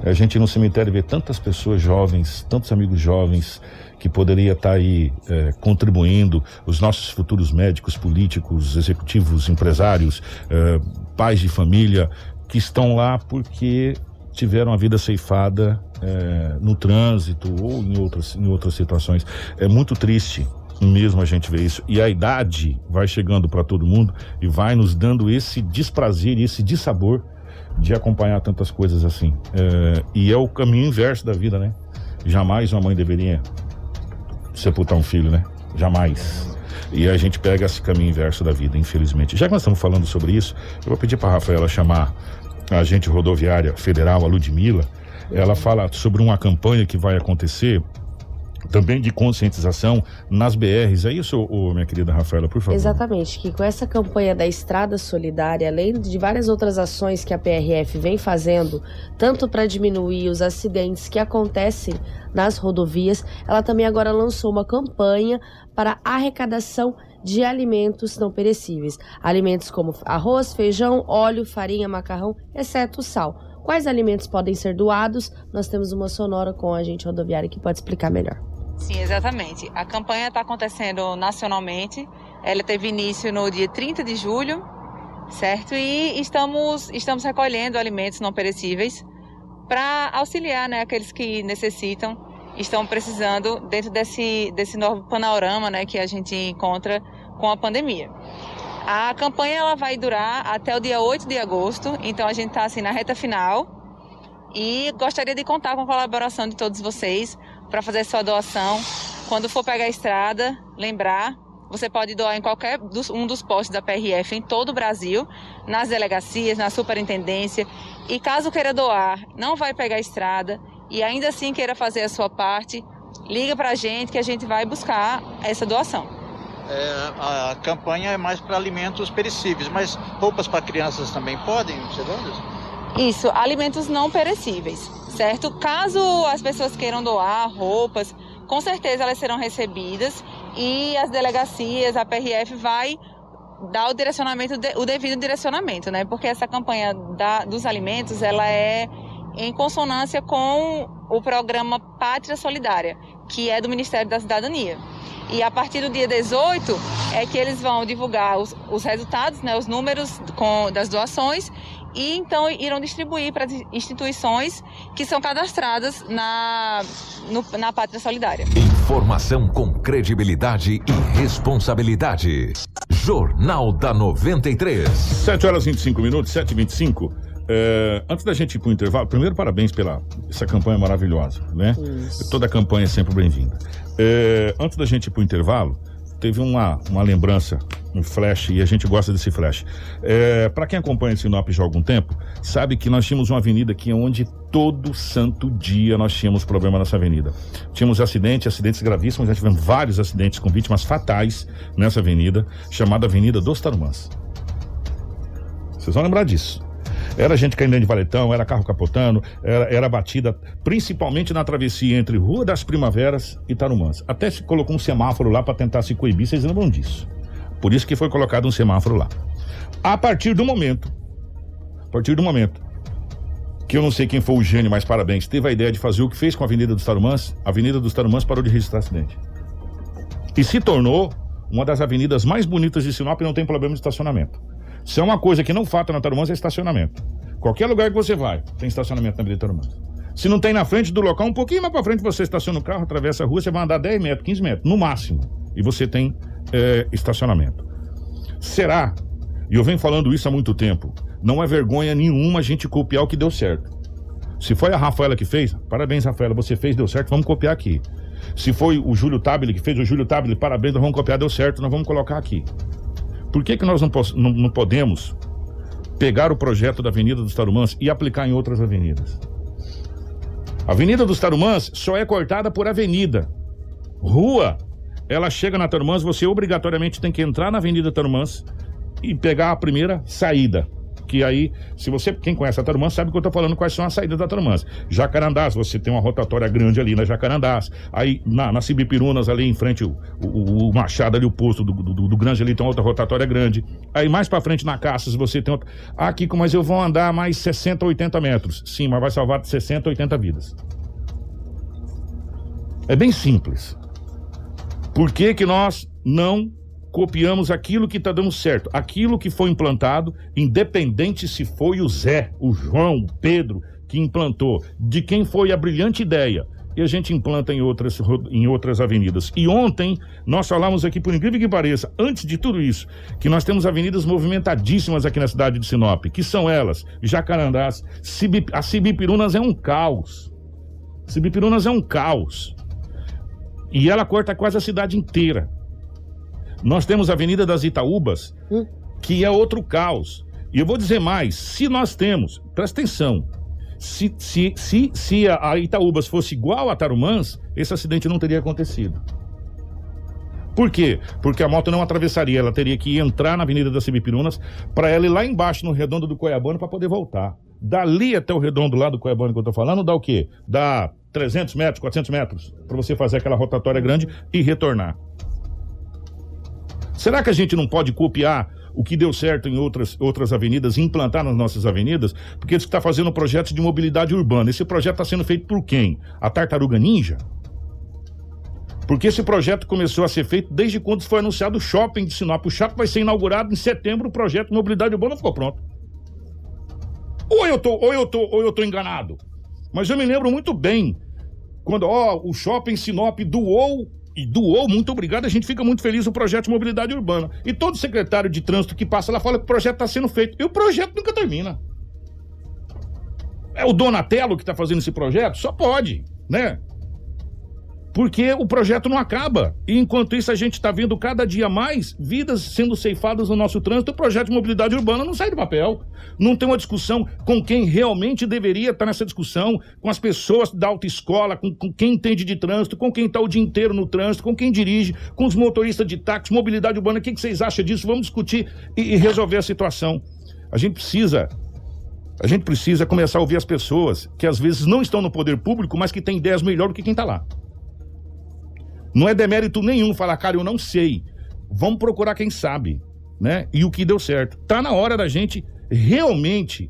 É a gente ir no cemitério ver tantas pessoas jovens, tantos amigos jovens que poderia estar aí é, contribuindo, os nossos futuros médicos, políticos, executivos, empresários, é, pais de família, que estão lá porque tiveram a vida ceifada no trânsito ou em outras, em outras situações. É muito triste mesmo a gente ver isso. E a idade vai chegando para todo mundo e vai nos dando esse desprazer esse dissabor de acompanhar tantas coisas assim. É, e é o caminho inverso da vida, né? Jamais uma mãe deveria sepultar um filho, né? Jamais. E a gente pega esse caminho inverso da vida, infelizmente. Já que nós estamos falando sobre isso, eu vou pedir para a Rafaela chamar a agente rodoviária federal, a Ludmilla. Ela fala sobre uma campanha que vai acontecer também de conscientização nas BRs. É isso, ô, minha querida Rafaela, por favor. Exatamente, que com essa campanha da Estrada Solidária, além de várias outras ações que a PRF vem fazendo, tanto para diminuir os acidentes que acontecem nas rodovias, ela também agora lançou uma campanha para arrecadação de alimentos não perecíveis. Alimentos como arroz, feijão, óleo, farinha, macarrão, exceto sal. Quais alimentos podem ser doados? Nós temos uma sonora com a agente rodoviária que pode explicar melhor. Sim, exatamente. A campanha está acontecendo nacionalmente. Ela teve início no dia 30 de julho, certo? E estamos, estamos recolhendo alimentos não perecíveis para auxiliar né, aqueles que necessitam, estão precisando dentro desse, desse novo panorama né, que a gente encontra com a pandemia. A campanha ela vai durar até o dia 8 de agosto, então a gente está assim, na reta final. E gostaria de contar com a colaboração de todos vocês para fazer sua doação. Quando for pegar a estrada, lembrar, você pode doar em qualquer dos, um dos postos da PRF em todo o Brasil, nas delegacias, na superintendência. E caso queira doar, não vai pegar a estrada e ainda assim queira fazer a sua parte, liga para a gente que a gente vai buscar essa doação. É, a, campanha é mais para alimentos perecíveis, mas roupas para crianças também podem ser doadas? Isso, alimentos não perecíveis, certo? Caso as pessoas queiram doar roupas, com certeza elas serão recebidas e as delegacias, a PRF vai dar o direcionamento, o devido direcionamento, né? Porque essa campanha da, dos alimentos, ela é em consonância com o programa Pátria Solidária, que é do Ministério da Cidadania. E a partir do dia 18 é que eles vão divulgar os, os resultados, né, os números com, das doações e então irão distribuir para as instituições que são cadastradas na, no, na Pátria Solidária. Informação com credibilidade e responsabilidade. Jornal da 93. 7 horas e 25 minutos, 7 e 25 é, antes da gente ir para o intervalo, primeiro parabéns pela essa campanha maravilhosa, né? Isso. Toda campanha é sempre bem-vinda. É, antes da gente ir para o intervalo, teve uma, uma lembrança, um flash, e a gente gosta desse flash. É, para quem acompanha Sinop já há algum tempo, sabe que nós tínhamos uma avenida aqui onde todo santo dia nós tínhamos problema nessa avenida. Tínhamos acidentes, acidentes gravíssimos, já tivemos vários acidentes com vítimas fatais nessa avenida, chamada Avenida dos Tarumãs. Vocês vão lembrar disso. Era gente caindo de valetão, era carro capotando, era, era batida, principalmente na travessia entre Rua das Primaveras e Tarumãs. Até se colocou um semáforo lá para tentar se coibir, vocês lembram disso? Por isso que foi colocado um semáforo lá. A partir do momento, a partir do momento que eu não sei quem foi o gênio, mas parabéns, teve a ideia de fazer o que fez com a Avenida dos Tarumãs, a Avenida dos Tarumãs parou de registrar acidente. E se tornou uma das avenidas mais bonitas de Sinop e não tem problema de estacionamento. Se é uma coisa que não falta na Tarumãs é estacionamento. Qualquer lugar que você vai, tem estacionamento na Avenida Tarumãs. Se não tem na frente do local, um pouquinho mais para frente você estaciona o carro, atravessa a rua, você vai andar 10 metros, 15 metros, no máximo. E você tem é, estacionamento. Será, e eu venho falando isso há muito tempo, não é vergonha nenhuma a gente copiar o que deu certo. Se foi a Rafaela que fez, parabéns, Rafaela, você fez, deu certo, vamos copiar aqui. Se foi o Júlio Tabile que fez, o Júlio Tabile, parabéns, nós vamos copiar, deu certo, nós vamos colocar aqui. Por que, que nós não, não, não podemos pegar o projeto da Avenida dos Tarumãs e aplicar em outras avenidas? A Avenida dos Tarumãs só é cortada por avenida. Rua, ela chega na Tarumãs, você obrigatoriamente tem que entrar na Avenida Tarumãs e pegar a primeira saída que aí, se você, quem conhece a Tarumãs, sabe que eu tô falando quais são as saídas da Tarumãs. Jacarandás, você tem uma rotatória grande ali na Jacarandás. Aí, na, na Cibipirunas, ali em frente, o, o, o Machado ali, o posto do, do, do, Grande ali, tem outra rotatória grande. Aí, mais pra frente, na Caças, você tem outra... Ah, Kiko, mas eu vou andar mais 60, 80 metros. Sim, mas vai salvar 60, 80 vidas. É bem simples. Por que que nós não copiamos aquilo que está dando certo, aquilo que foi implantado, independente se foi o Zé, o João, o Pedro que implantou, de quem foi a brilhante ideia. E a gente implanta em outras, em outras avenidas. E ontem nós falamos aqui, por incrível que pareça, antes de tudo isso, que nós temos avenidas movimentadíssimas aqui na cidade de Sinop, que são elas, Jacarandás, Cibi, a Cibipirunas é um caos. Cibipirunas é um caos. E ela corta quase a cidade inteira. Nós temos a Avenida das Itaúbas, hum. que é outro caos. E eu vou dizer mais: se nós temos, presta atenção, se, se, se, se a Itaúbas fosse igual a Tarumãs, esse acidente não teria acontecido. Por quê? Porque a moto não atravessaria, ela teria que entrar na Avenida das Semipirunas para ela ir lá embaixo no redondo do Coiabano para poder voltar. Dali até o redondo lá do Coiabano que eu tô falando, dá o quê? Dá 300 metros, 400 metros para você fazer aquela rotatória grande e retornar. Será que a gente não pode copiar o que deu certo em outras, outras avenidas e implantar nas nossas avenidas? Porque você está fazendo um projeto de mobilidade urbana. Esse projeto está sendo feito por quem? A Tartaruga Ninja? Porque esse projeto começou a ser feito desde quando foi anunciado o shopping de Sinop. O shopping vai ser inaugurado em setembro, o projeto de mobilidade urbana ficou pronto. Ou eu tô, ou eu tô, ou eu tô enganado. Mas eu me lembro muito bem quando, ó, o shopping Sinop doou e doou, muito obrigado, a gente fica muito feliz o projeto de mobilidade urbana. E todo secretário de trânsito que passa lá fala que o projeto está sendo feito. E o projeto nunca termina. É o Donatello que está fazendo esse projeto? Só pode, né? Porque o projeto não acaba. E enquanto isso, a gente está vendo cada dia mais vidas sendo ceifadas no nosso trânsito. O projeto de mobilidade urbana não sai do papel. Não tem uma discussão com quem realmente deveria estar nessa discussão, com as pessoas da autoescola, com, com quem entende de trânsito, com quem está o dia inteiro no trânsito, com quem dirige, com os motoristas de táxi, mobilidade urbana. O que, que vocês acham disso? Vamos discutir e, e resolver a situação. A gente precisa a gente precisa começar a ouvir as pessoas que às vezes não estão no poder público, mas que têm ideias melhor do que quem está lá. Não é demérito nenhum falar, cara, eu não sei. Vamos procurar quem sabe. né? E o que deu certo. Tá na hora da gente realmente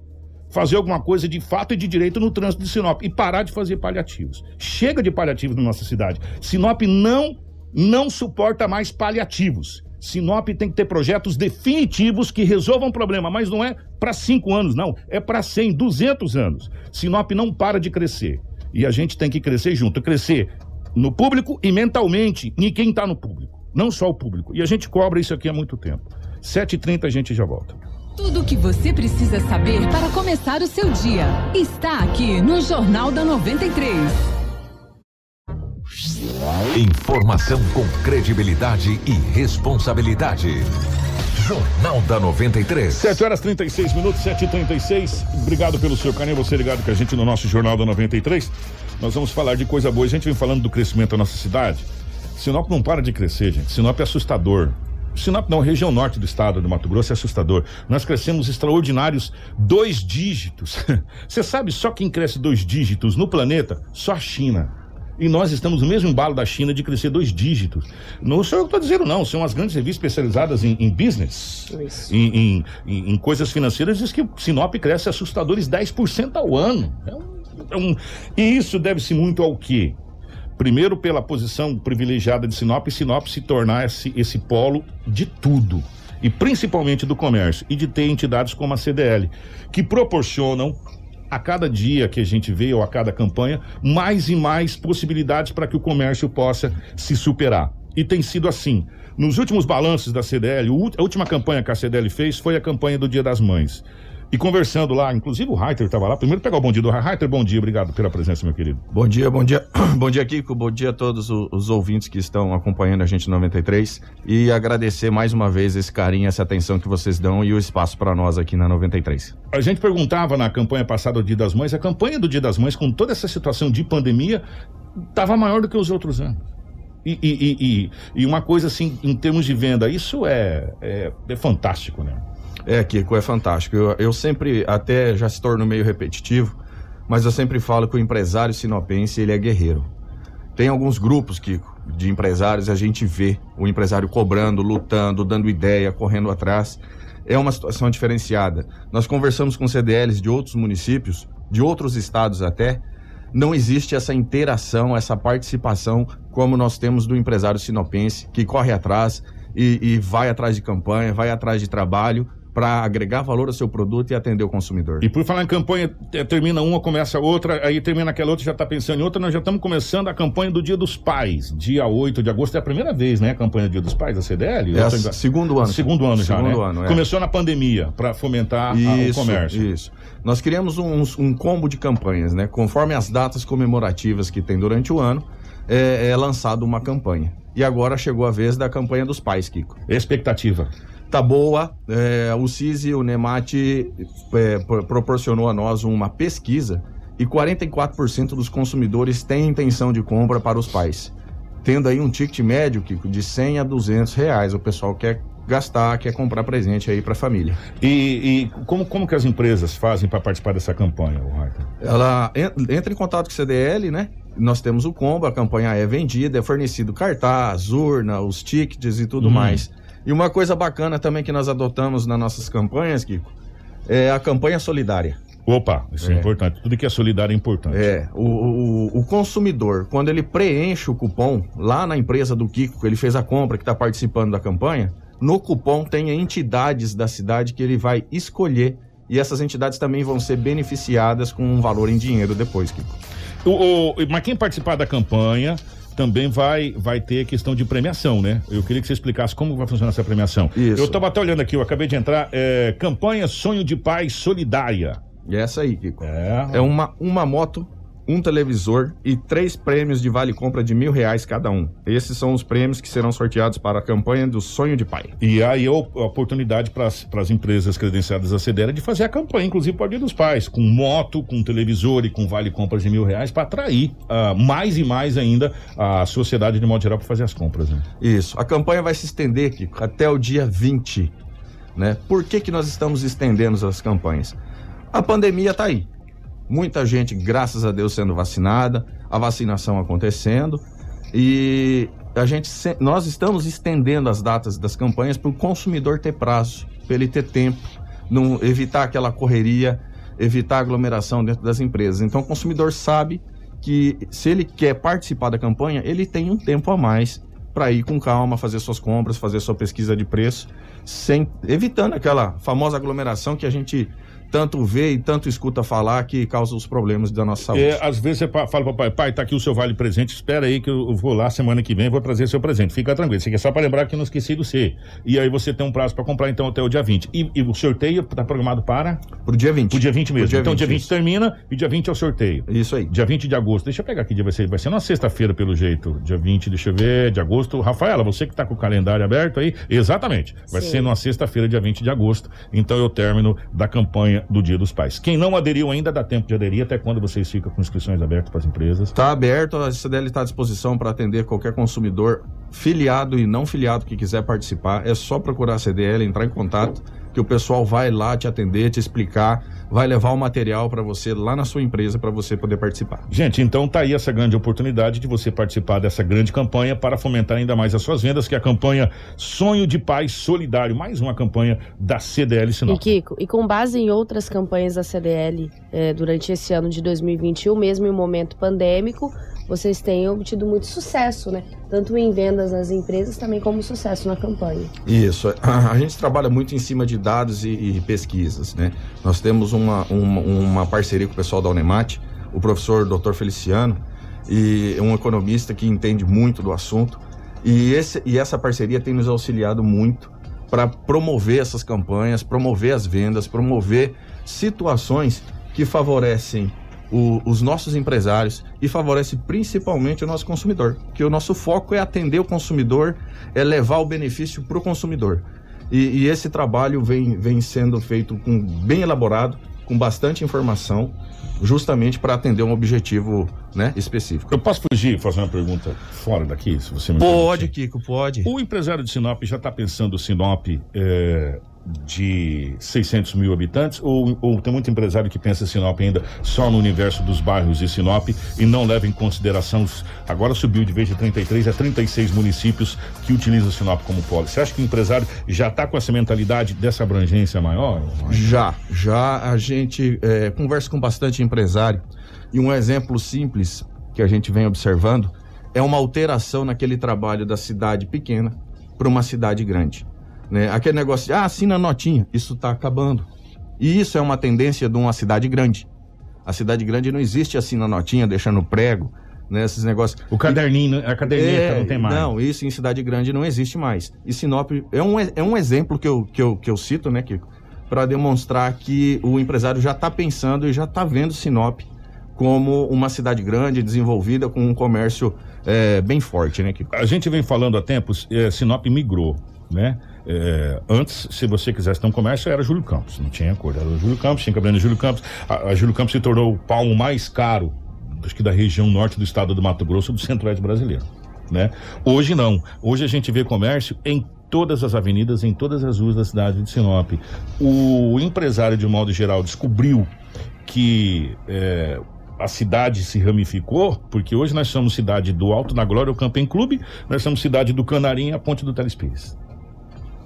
fazer alguma coisa de fato e de direito no trânsito de Sinop e parar de fazer paliativos. Chega de paliativos na nossa cidade. Sinop não não suporta mais paliativos. Sinop tem que ter projetos definitivos que resolvam o problema, mas não é para cinco anos, não. É para 100, 200 anos. Sinop não para de crescer. E a gente tem que crescer junto. Crescer no público e mentalmente em quem está no público. Não só o público. E a gente cobra isso aqui há muito tempo. 7h30 a gente já volta. Tudo o que você precisa saber para começar o seu dia está aqui no Jornal da 93. Informação com credibilidade e responsabilidade. Jornal da 93. 7 horas 36 minutos, 7h36. Obrigado pelo seu carinho, você ligado com a gente no nosso Jornal da 93. Nós vamos falar de coisa boa. A gente vem falando do crescimento da nossa cidade. Sinop não para de crescer, gente. Sinop é assustador. Sinop não, região norte do estado do Mato Grosso é assustador. Nós crescemos extraordinários dois dígitos. <laughs> Você sabe só quem cresce dois dígitos no planeta? Só a China. E nós estamos no mesmo embalo da China de crescer dois dígitos. Não sou eu que estou dizendo, não. São as grandes revistas especializadas em, em business, em, em, em, coisas financeiras, diz que Sinop cresce assustadores 10% ao ano. É um, um, e isso deve-se muito ao quê? Primeiro, pela posição privilegiada de Sinop, Sinop se tornar esse, esse polo de tudo. E principalmente do comércio. E de ter entidades como a CDL, que proporcionam a cada dia que a gente vê ou a cada campanha, mais e mais possibilidades para que o comércio possa se superar. E tem sido assim. Nos últimos balanços da CDL, a última campanha que a CDL fez foi a campanha do Dia das Mães. E conversando lá, inclusive o Reiter estava lá. Primeiro pegar o bom dia do Reiter. Bom dia, obrigado pela presença, meu querido. Bom dia, bom dia. <clears throat> Bom dia, Kiko. Bom dia a todos os ouvintes que estão acompanhando a gente no 93. E agradecer mais uma vez esse carinho, essa atenção que vocês dão e o espaço para nós aqui na 93. A gente perguntava na campanha passada do Dia das Mães, a campanha do Dia das Mães, com toda essa situação de pandemia, estava maior do que os outros anos. E, e, e, e, uma coisa assim, em termos de venda, isso é, é, é fantástico, né? É, Kiko, é fantástico. Eu, eu sempre, até já se torno meio repetitivo, mas eu sempre falo que o empresário sinopense, ele é guerreiro. Tem alguns grupos, Kiko, de empresários, a gente vê o empresário cobrando, lutando, dando ideia, correndo atrás. É uma situação diferenciada. Nós conversamos com CDLs de outros municípios, de outros estados até, não existe essa interação, essa participação como nós temos do empresário sinopense, que corre atrás e, e vai atrás de campanha, vai atrás de trabalho para agregar valor ao seu produto e atender o consumidor. E por falar em campanha, termina uma, começa outra, aí termina aquela outra, já está pensando em outra, nós já estamos começando a campanha do Dia dos Pais, dia 8 de agosto, é a primeira vez, né, a campanha do Dia dos Pais da CDL? É a segundo ano. Segundo ano já, segundo né? ano, é. Começou na pandemia, para fomentar isso, a, o comércio. Isso, Nós criamos um, um combo de campanhas, né, conforme as datas comemorativas que tem durante o ano, é, é lançado uma campanha. E agora chegou a vez da campanha dos pais, Kiko. Expectativa tá boa. É, o CISI, o NEMAT é, proporcionou a nós uma pesquisa e 44% dos consumidores têm intenção de compra para os pais. Tendo aí um ticket médio, Kiko, de 100 a 200 reais. O pessoal quer gastar, quer comprar presente aí para a família. E, e, como, como que as empresas fazem para participar dessa campanha, Raita? Ela entra em contato com o CDL, né? Nós temos o combo, a campanha é vendida, é fornecido cartaz, urna, os tickets e tudo hum. mais. E uma coisa bacana também que nós adotamos nas nossas campanhas, Kiko, é a campanha solidária. Opa, isso é, é importante. Tudo que é solidário é importante. É, o, o, o, consumidor, quando ele preenche o cupom lá na empresa do Kiko, ele fez a compra, que está participando da campanha, no cupom tem entidades da cidade que ele vai escolher e essas entidades também vão ser beneficiadas com um valor em dinheiro depois, Kiko. O, o, mas quem participar da campanha também vai, vai ter questão de premiação, né? Eu queria que você explicasse como vai funcionar essa premiação. Isso. Eu estava até olhando aqui, eu acabei de entrar, é, campanha Sonho de Paz Solidária. E essa aí, Kiko. É, é uma, uma moto um televisor e três prêmios de vale compra de mil reais cada um. Esses são os prêmios que serão sorteados para a campanha do Sonho de Pai. E aí a oportunidade para as empresas credenciadas a CDL de fazer a campanha, inclusive para o Dia dos Pais, com moto, com televisor e com vale compras de mil reais para atrair uh, mais e mais ainda a sociedade de modo geral para fazer as compras. Né? Isso. A campanha vai se estender, Kiko, até o dia 20. Né? Por que, que nós estamos estendendo as campanhas? A pandemia está aí muita gente, graças a Deus, sendo vacinada, a vacinação acontecendo. E a gente, nós estamos estendendo as datas das campanhas para o consumidor ter prazo, para ele ter tempo, não evitar aquela correria, evitar aglomeração dentro das empresas. Então, o consumidor sabe que se ele quer participar da campanha, ele tem um tempo a mais para ir com calma, fazer suas compras, fazer sua pesquisa de preço, sem evitando aquela famosa aglomeração que a gente tanto vê e tanto escuta falar que causa os problemas da nossa saúde. É, às vezes você fala pro pai, pai, tá aqui o seu vale presente, espera aí que eu vou lá semana que vem, vou trazer seu presente. Fica tranquilo, isso aqui é só pra lembrar que eu não esqueci do C. E aí você tem um prazo pra comprar então até o dia 20. E, e o sorteio tá programado para? Pro dia 20. Pro dia 20 mesmo. Dia então 20, dia 20 isso. termina e dia 20 é o sorteio. Isso aí. Dia 20 de agosto. Deixa eu pegar aqui, dia vai ser, vai ser na sexta-feira pelo jeito. Dia 20, deixa eu ver, de agosto. Rafaela, você que tá com o calendário aberto aí, exatamente. Vai Sim. ser numa sexta-feira, dia 20 de agosto. Então é o término da campanha do Dia dos Pais. Quem não aderiu ainda dá tempo de aderir até quando vocês ficam com inscrições abertas para as empresas. Está aberto, a CDL está à disposição para atender qualquer consumidor filiado e não filiado que quiser participar. É só procurar a CDL, entrar em contato, que o pessoal vai lá te atender, te explicar, vai levar o material para você lá na sua empresa para você poder participar. Gente, então tá aí essa grande oportunidade de você participar dessa grande campanha para fomentar ainda mais as suas vendas, que é a campanha Sonho de Paz Solidário, mais uma campanha da CDL E Sinop. Kiko, e com base em outras campanhas da CDL eh, durante esse ano de 2021, mesmo em um momento pandêmico, vocês têm obtido muito sucesso, né? Tanto em vendas nas empresas, também como sucesso na campanha. Isso. A gente trabalha muito em cima de dados e, e pesquisas, né? Nós temos uma, uma, uma parceria com o pessoal da Unemat, o professor Dr. Feliciano, e um economista que entende muito do assunto. E, esse, e essa parceria tem nos auxiliado muito para promover essas campanhas, promover as vendas, promover situações que favorecem o- os nossos empresários e favorece principalmente o nosso consumidor, que o nosso foco é atender o consumidor, é levar o benefício para o consumidor. E, e esse trabalho vem, vem sendo feito com bem elaborado, com bastante informação, justamente para atender um objetivo né, específico. Eu posso fugir e fazer uma pergunta fora daqui, se você me Pode, permitir? Kiko, pode. O empresário de Sinop já está pensando Sinop é, de 600 mil habitantes ou, ou tem muito empresário que pensa Sinop ainda só no universo dos bairros de Sinop e não leva em consideração os, agora subiu de vez de 33 a 36 municípios que utilizam Sinop como polo. Você acha que o empresário já está com essa mentalidade dessa abrangência maior? Já, já a gente é, conversa com bastante empresário e um exemplo simples que a gente vem observando é uma alteração naquele trabalho da cidade pequena para uma cidade grande. Né? Aquele negócio de, ah, assina notinha, isso está acabando. E isso é uma tendência de uma cidade grande. A cidade grande não existe assina notinha, deixando prego, né? Esses negócios. O caderninho, a caderneta É, não tem mais. Não, isso em cidade grande não existe mais. E Sinop é um, é um exemplo que eu, que eu, que eu cito, né, Kiko? Para demonstrar que o empresário já está pensando e já está vendo Sinop como uma cidade grande, desenvolvida, com um comércio é, bem forte, né, Kiko? A gente vem falando há tempos, eh, Sinop migrou, né? Eh, antes, se você quisesse ter um comércio, era Júlio Campos, não tinha cor, era Júlio Campos, tinha cabelo Júlio Campos. A, a Júlio Campos se tornou o palmo mais caro, acho que da região norte do estado do Mato Grosso, do centro-oeste brasileiro, né? Hoje não, hoje a gente vê comércio em todas as avenidas, em todas as ruas da cidade de Sinop. O empresário, de um modo geral, descobriu que eh, a cidade se ramificou, porque hoje nós somos cidade do Alto da Glória, o Camping Clube, nós somos cidade do Canarim, a Ponte do Telespires.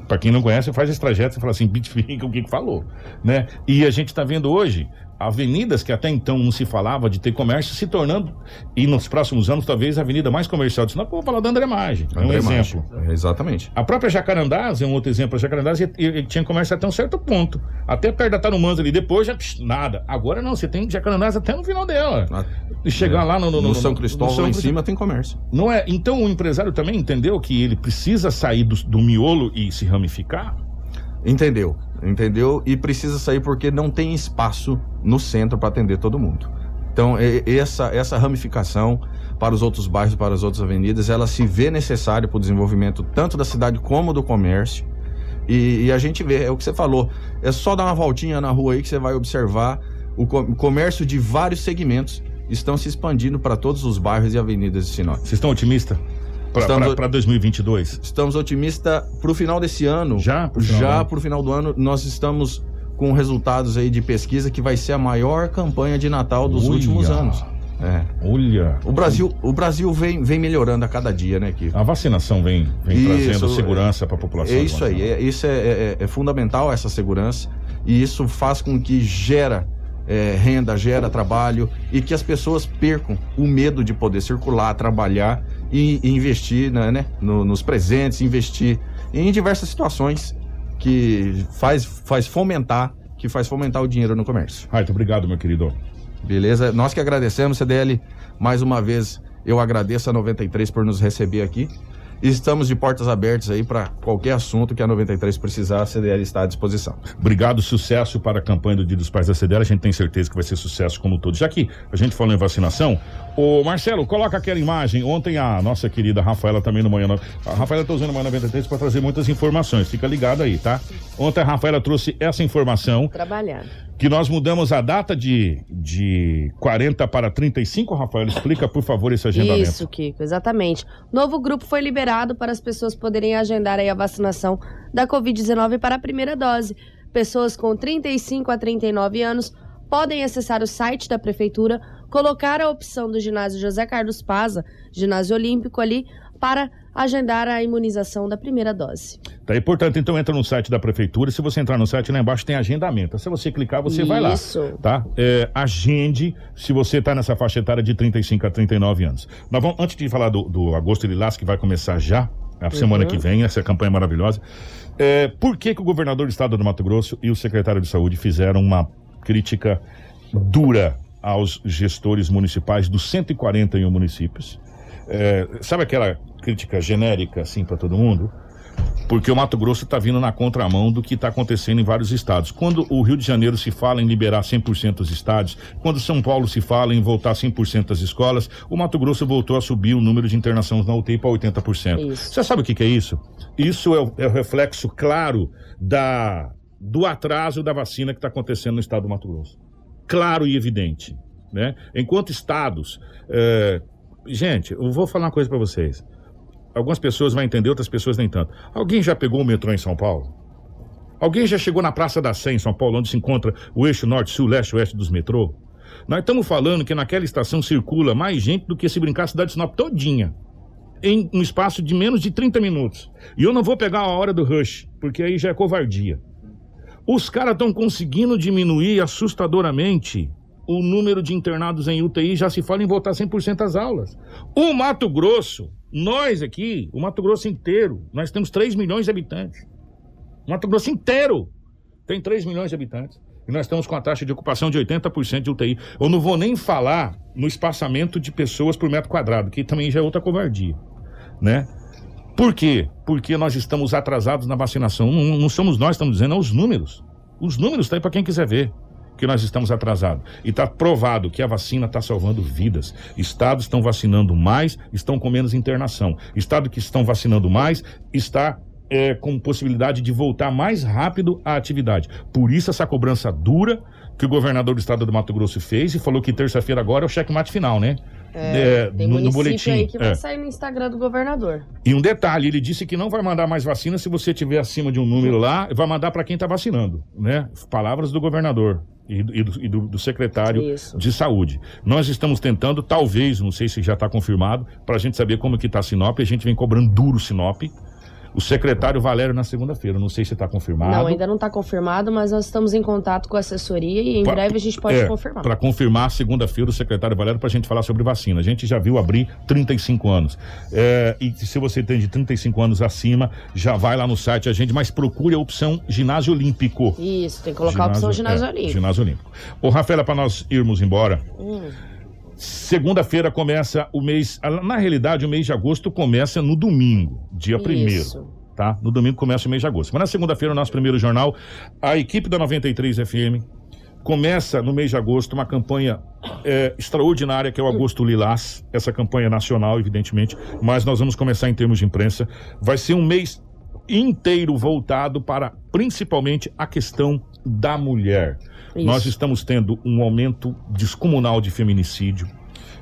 Para quem não conhece, faz esse trajeto e fala assim, bitfica o que que falou, né? E a gente está vendo hoje avenidas que até então não se falava de ter comércio se tornando, e nos próximos anos, talvez a avenida mais comercial de Sinop, vou falar da André Maggi, é um exemplo. É, exatamente. A própria Jacarandás é um outro exemplo. A Jacarandás tinha comércio até um certo ponto. Até perto da Tarumãs ali. Depois já psh, nada. Agora não, você tem Jacarandás até no final dela. E chegar é. lá no, no, No no- São Cristóvão, São lá em cima, tem comércio. Não é? Então o empresário também entendeu que ele precisa sair do, do miolo e se ramificar? Entendeu? Entendeu? E precisa sair porque não tem espaço no centro para atender todo mundo. Então, essa, essa ramificação para os outros bairros, para as outras avenidas, ela se vê necessária para o desenvolvimento tanto da cidade como do comércio. E, e a gente vê, é o que você falou, é só dar uma voltinha na rua aí que você vai observar o co- o comércio de vários segmentos estão se expandindo para todos os bairros e avenidas de Sinop. Vocês estão otimistas para 2022? Estamos otimistas para o final desse ano. Já? Pro final já para o final do ano, nós estamos com resultados aí de pesquisa que vai ser a maior campanha de Natal dos últimos anos. É. Olha. O Brasil, o Brasil vem, vem melhorando a cada dia, né, Kiko? A vacinação vem, vem Isso, trazendo segurança para a população. É isso aí, é, isso é, é- é fundamental essa segurança e isso faz com que gera é, renda, gera trabalho e que as pessoas percam o medo de poder circular, trabalhar e, e investir né, né, no- nos presentes, investir em diversas situações que faz, faz fomentar, que faz fomentar o dinheiro no comércio. Muito obrigado, meu querido. Beleza? Nós que agradecemos, CDL. Mais uma vez, eu agradeço a 93 por nos receber aqui. Estamos de portas abertas aí para qualquer assunto que a 93 precisar, a CDL está à disposição. Obrigado, sucesso para a campanha do Dia dos Pais da CDL. A gente tem certeza que vai ser sucesso como todos. Já que a gente falou em vacinação, ô Marcelo, coloca aquela imagem. Ontem a nossa querida Rafaela também no Manhã. A Rafaela está usando o Manhã 93 para trazer muitas informações. Fica ligado aí, tá? Ontem a Rafaela trouxe essa informação Trabalhar. que nós mudamos a data de, de 40 para 35. Rafaela, explica, por favor, esse agendamento. Isso, Kiko, exatamente. Novo grupo foi liberado para as pessoas poderem agendar aí a vacinação da Covid-19 para a primeira dose. Pessoas com 35 a 39 anos podem acessar o site da prefeitura, colocar a opção do ginásio José Carlos Paza, ginásio olímpico ali, para agendar a imunização da primeira dose. Tá aí, portanto, então entra no site da prefeitura. Se você entrar no site, lá embaixo tem agendamento. Se você clicar, você vai lá. Isso. Tá? É, agende se você está nessa faixa etária de 35 a 39 anos. Nós vamos, antes de falar do, do Agosto Lilás, que vai começar já, a semana que vem, essa campanha maravilhosa. É, por que, que o governador do estado do Mato Grosso e o secretário de saúde fizeram uma crítica dura aos gestores municipais dos 141 municípios? É, sabe aquela crítica genérica assim para todo mundo? Porque o Mato Grosso está vindo na contramão do que está acontecendo em vários estados. Quando o Rio de Janeiro se fala em liberar 100% os estádios, quando São Paulo se fala em voltar 100% as escolas, o Mato Grosso voltou a subir o número de internações na UTI para 80%. Você sabe o que, que é isso? Isso é o, é o reflexo claro da, do atraso da vacina que está acontecendo no estado do Mato Grosso. Claro e evidente. Né? Enquanto estados. eh, gente, eu vou falar uma coisa para vocês. Algumas pessoas vão entender, outras pessoas nem tanto. Alguém já pegou o metrô em São Paulo? Alguém já chegou na Praça da Sé em São Paulo, onde se encontra o eixo norte-sul, leste-oeste dos metrô? Nós estamos falando que naquela estação circula mais gente do que se brincar a cidade de Sinop todinha. Em um espaço de menos de 30 minutos. E eu não vou pegar a hora do rush, porque aí já é covardia. Os caras estão conseguindo diminuir assustadoramente o número de internados em UTI, já se fala em voltar 100% às aulas. O Mato Grosso, nós aqui, o Mato Grosso inteiro, nós temos 3 milhões de habitantes. O Mato Grosso inteiro tem 3 milhões de habitantes. E nós estamos com a taxa de ocupação de 80% de UTI. Eu não vou nem falar no espaçamento de pessoas por metro quadrado, que também já é outra covardia, né? Por quê? Porque nós estamos atrasados na vacinação. Não, não somos nós que estamos dizendo, é os números. Os números estão aí para quem quiser ver que nós estamos atrasados. E está provado que a vacina está salvando vidas. Estados estão vacinando mais, estão com menos internação. Estado que estão vacinando mais está é, com possibilidade de voltar mais rápido à atividade. Por isso essa cobrança dura que o governador do estado do Mato Grosso fez e falou que terça-feira agora é o checkmate final, né? É, tem no, no boletim. aí que vai é. sair no Instagram do governador. E um detalhe, ele disse que não vai mandar mais vacina se você tiver acima de um número lá, vai mandar para quem está vacinando, né? Palavras do governador e do, e do- e do secretário Isso. de saúde. Nós estamos tentando, talvez, não sei se já está confirmado, para a gente saber como que está Sinop. A gente vem cobrando duro Sinop. O secretário Valério na segunda-feira, não sei se está confirmado. Não, ainda não está confirmado, mas nós estamos em contato com a assessoria e em Pa- breve a gente pode é, confirmar. Para confirmar, segunda-feira, o secretário Valério, para a gente falar sobre vacina. A gente já viu abrir 35 anos. É, e se você tem de 35 anos acima, já vai lá no site a gente, mas procure a opção ginásio olímpico. Isso, tem que colocar a opção ginásio é, olímpico. Ginásio olímpico. Ô, Rafaela, para nós irmos embora, Hum, segunda-feira começa o mês. Na realidade, o mês de agosto começa no domingo, dia Isso. primeiro. Tá? No domingo começa o mês de agosto. Mas na segunda-feira, o nosso primeiro jornal, a equipe da 93 FM começa no mês de agosto uma campanha é, extraordinária que é o Agosto Lilás, essa campanha nacional, evidentemente, mas nós vamos começar em termos de imprensa. Vai ser um mês inteiro voltado para principalmente a questão da mulher. Isso. Nós estamos tendo um aumento descomunal de feminicídio.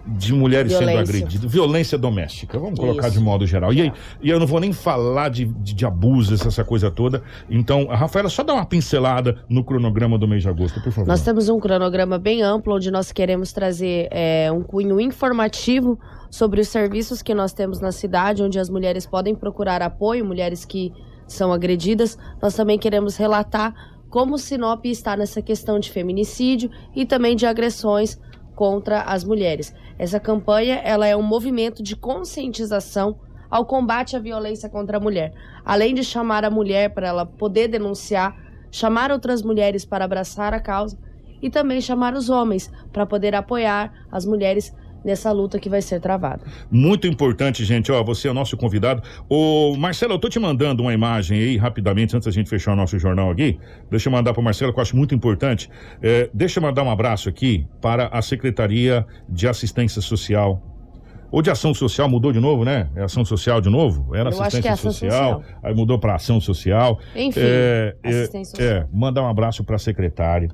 de mulheres sendo Violência. agredidas, violência doméstica, vamos colocar Isso. de modo geral. E, aí, e eu não vou nem falar de, de, de abusos, essa coisa toda. Então, a Rafaela, só dá uma pincelada no cronograma do mês de agosto, por favor. Nós temos um cronograma bem amplo, onde nós queremos trazer é, um cunho informativo sobre os serviços que nós temos na cidade, onde as mulheres podem procurar apoio, mulheres que são agredidas. Nós também queremos relatar como Sinop está nessa questão de feminicídio e também de agressões contra as mulheres. Essa campanha ela é um movimento de conscientização ao combate à violência contra a mulher. Além de chamar a mulher para ela poder denunciar, chamar outras mulheres para abraçar a causa e também chamar os homens para poder apoiar as mulheres nessa luta que vai ser travada. Muito importante, gente. Ó, você é o nosso convidado. Ô, Marcelo, eu tô te mandando uma imagem aí rapidamente, antes da gente fechar o nosso jornal aqui. Deixa eu mandar para Marcelo, que eu acho muito importante. É, deixa eu mandar um abraço aqui para a Secretaria de Assistência Social. Ou de ação social, mudou de novo, né? É ação social de novo? Era Eu assistência é ação social, social. aí mudou para ação social. Enfim, é, é, assistência social. é, mandar um abraço para a secretária,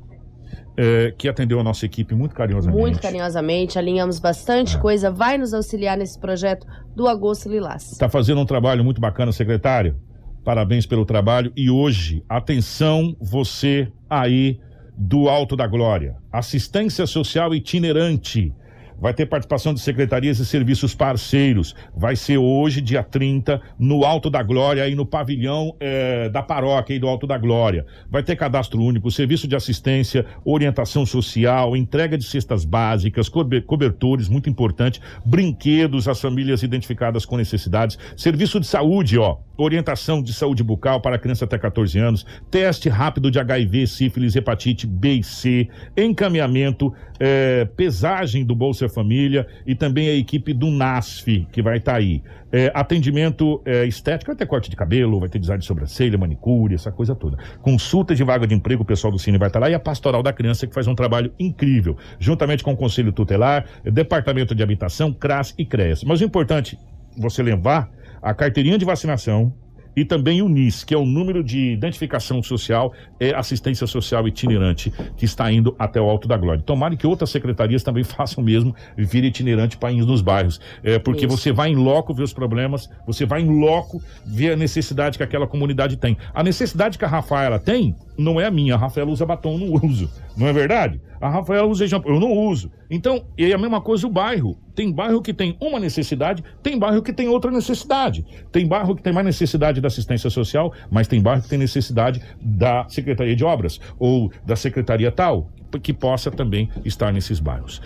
é, que atendeu a nossa equipe muito carinhosamente. Muito carinhosamente, alinhamos É. bastante coisa, vai nos auxiliar nesse projeto do Agosto Lilás. Está fazendo um trabalho muito bacana, secretário. Parabéns pelo trabalho. E hoje, atenção, você aí do Alto da Glória. Assistência Social Itinerante. Vai ter participação de secretarias e serviços parceiros. Vai ser hoje, dia 30, no Alto da Glória, aí no pavilhão eh, da paróquia aí do Alto da Glória. Vai ter cadastro único, serviço de assistência, orientação social, entrega de cestas básicas, cobe- cobertores, muito importante, brinquedos às famílias identificadas com necessidades, serviço de saúde, ó, orientação de saúde bucal para criança até 14 anos, teste rápido de HIV, sífilis, hepatite B e C, encaminhamento, eh, pesagem do Bolsa Família e também a equipe do NASF, que vai estar aí. Eh, atendimento eh, estético, vai ter corte de cabelo, vai ter design de sobrancelha, manicure, essa coisa toda. Consulta de vaga de emprego, o pessoal do Cine vai estar lá e a Pastoral da Criança, que faz um trabalho incrível, juntamente com o Conselho Tutelar, Departamento de Habitação, CRAS e CREAS. Mas o importante, você levar a carteirinha de vacinação, e também o NIS, que é o número de identificação social, é assistência social itinerante, que está indo até o Alto da Glória. Tomara que outras secretarias também <laughs> façam o mesmo, vir itinerante para ir nos bairros. É, porque Isso. você vai em loco ver os problemas, você vai em loco ver a necessidade que aquela comunidade tem. A necessidade que a Rafaela tem não é a minha. A Rafaela usa batom, não uso. Não é verdade? A Rafaela usa shampoo, eu não uso. Então, é a mesma coisa o bairro. Tem bairro que tem uma necessidade, tem bairro que tem outra necessidade. Tem bairro que tem mais necessidade da assistência social, mas tem bairro que tem necessidade da Secretaria de Obras ou da Secretaria tal, que possa também estar nesses bairros.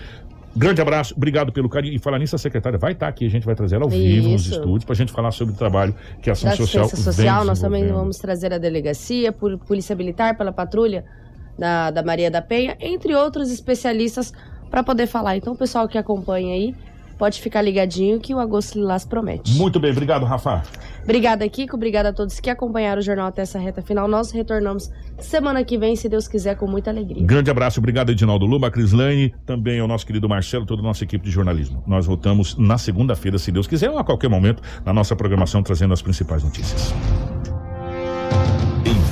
Grande abraço, obrigado pelo carinho. E falar nisso, a secretária vai estar aqui, a gente vai trazer ela ao vivo nos Isso. estúdios para a gente falar sobre o trabalho que a Ação da Social social, nós também vamos trazer a delegacia, por Polícia Militar, pela patrulha da, da Maria da Penha, entre outros especialistas para poder falar. Então, o pessoal que acompanha aí, pode ficar ligadinho que o Agosto Lilás promete. Muito bem, obrigado, Rafa. Obrigada, Kiko. Obrigada a todos que acompanharam o jornal até essa reta final. Nós retornamos semana que vem, se Deus quiser, com muita alegria. Grande abraço, obrigado, Edinaldo Luma, Crislane, também ao nosso querido Marcelo, toda a nossa equipe de jornalismo. Nós voltamos na segunda-feira, se Deus quiser, ou a qualquer momento, na nossa programação, trazendo as principais notícias.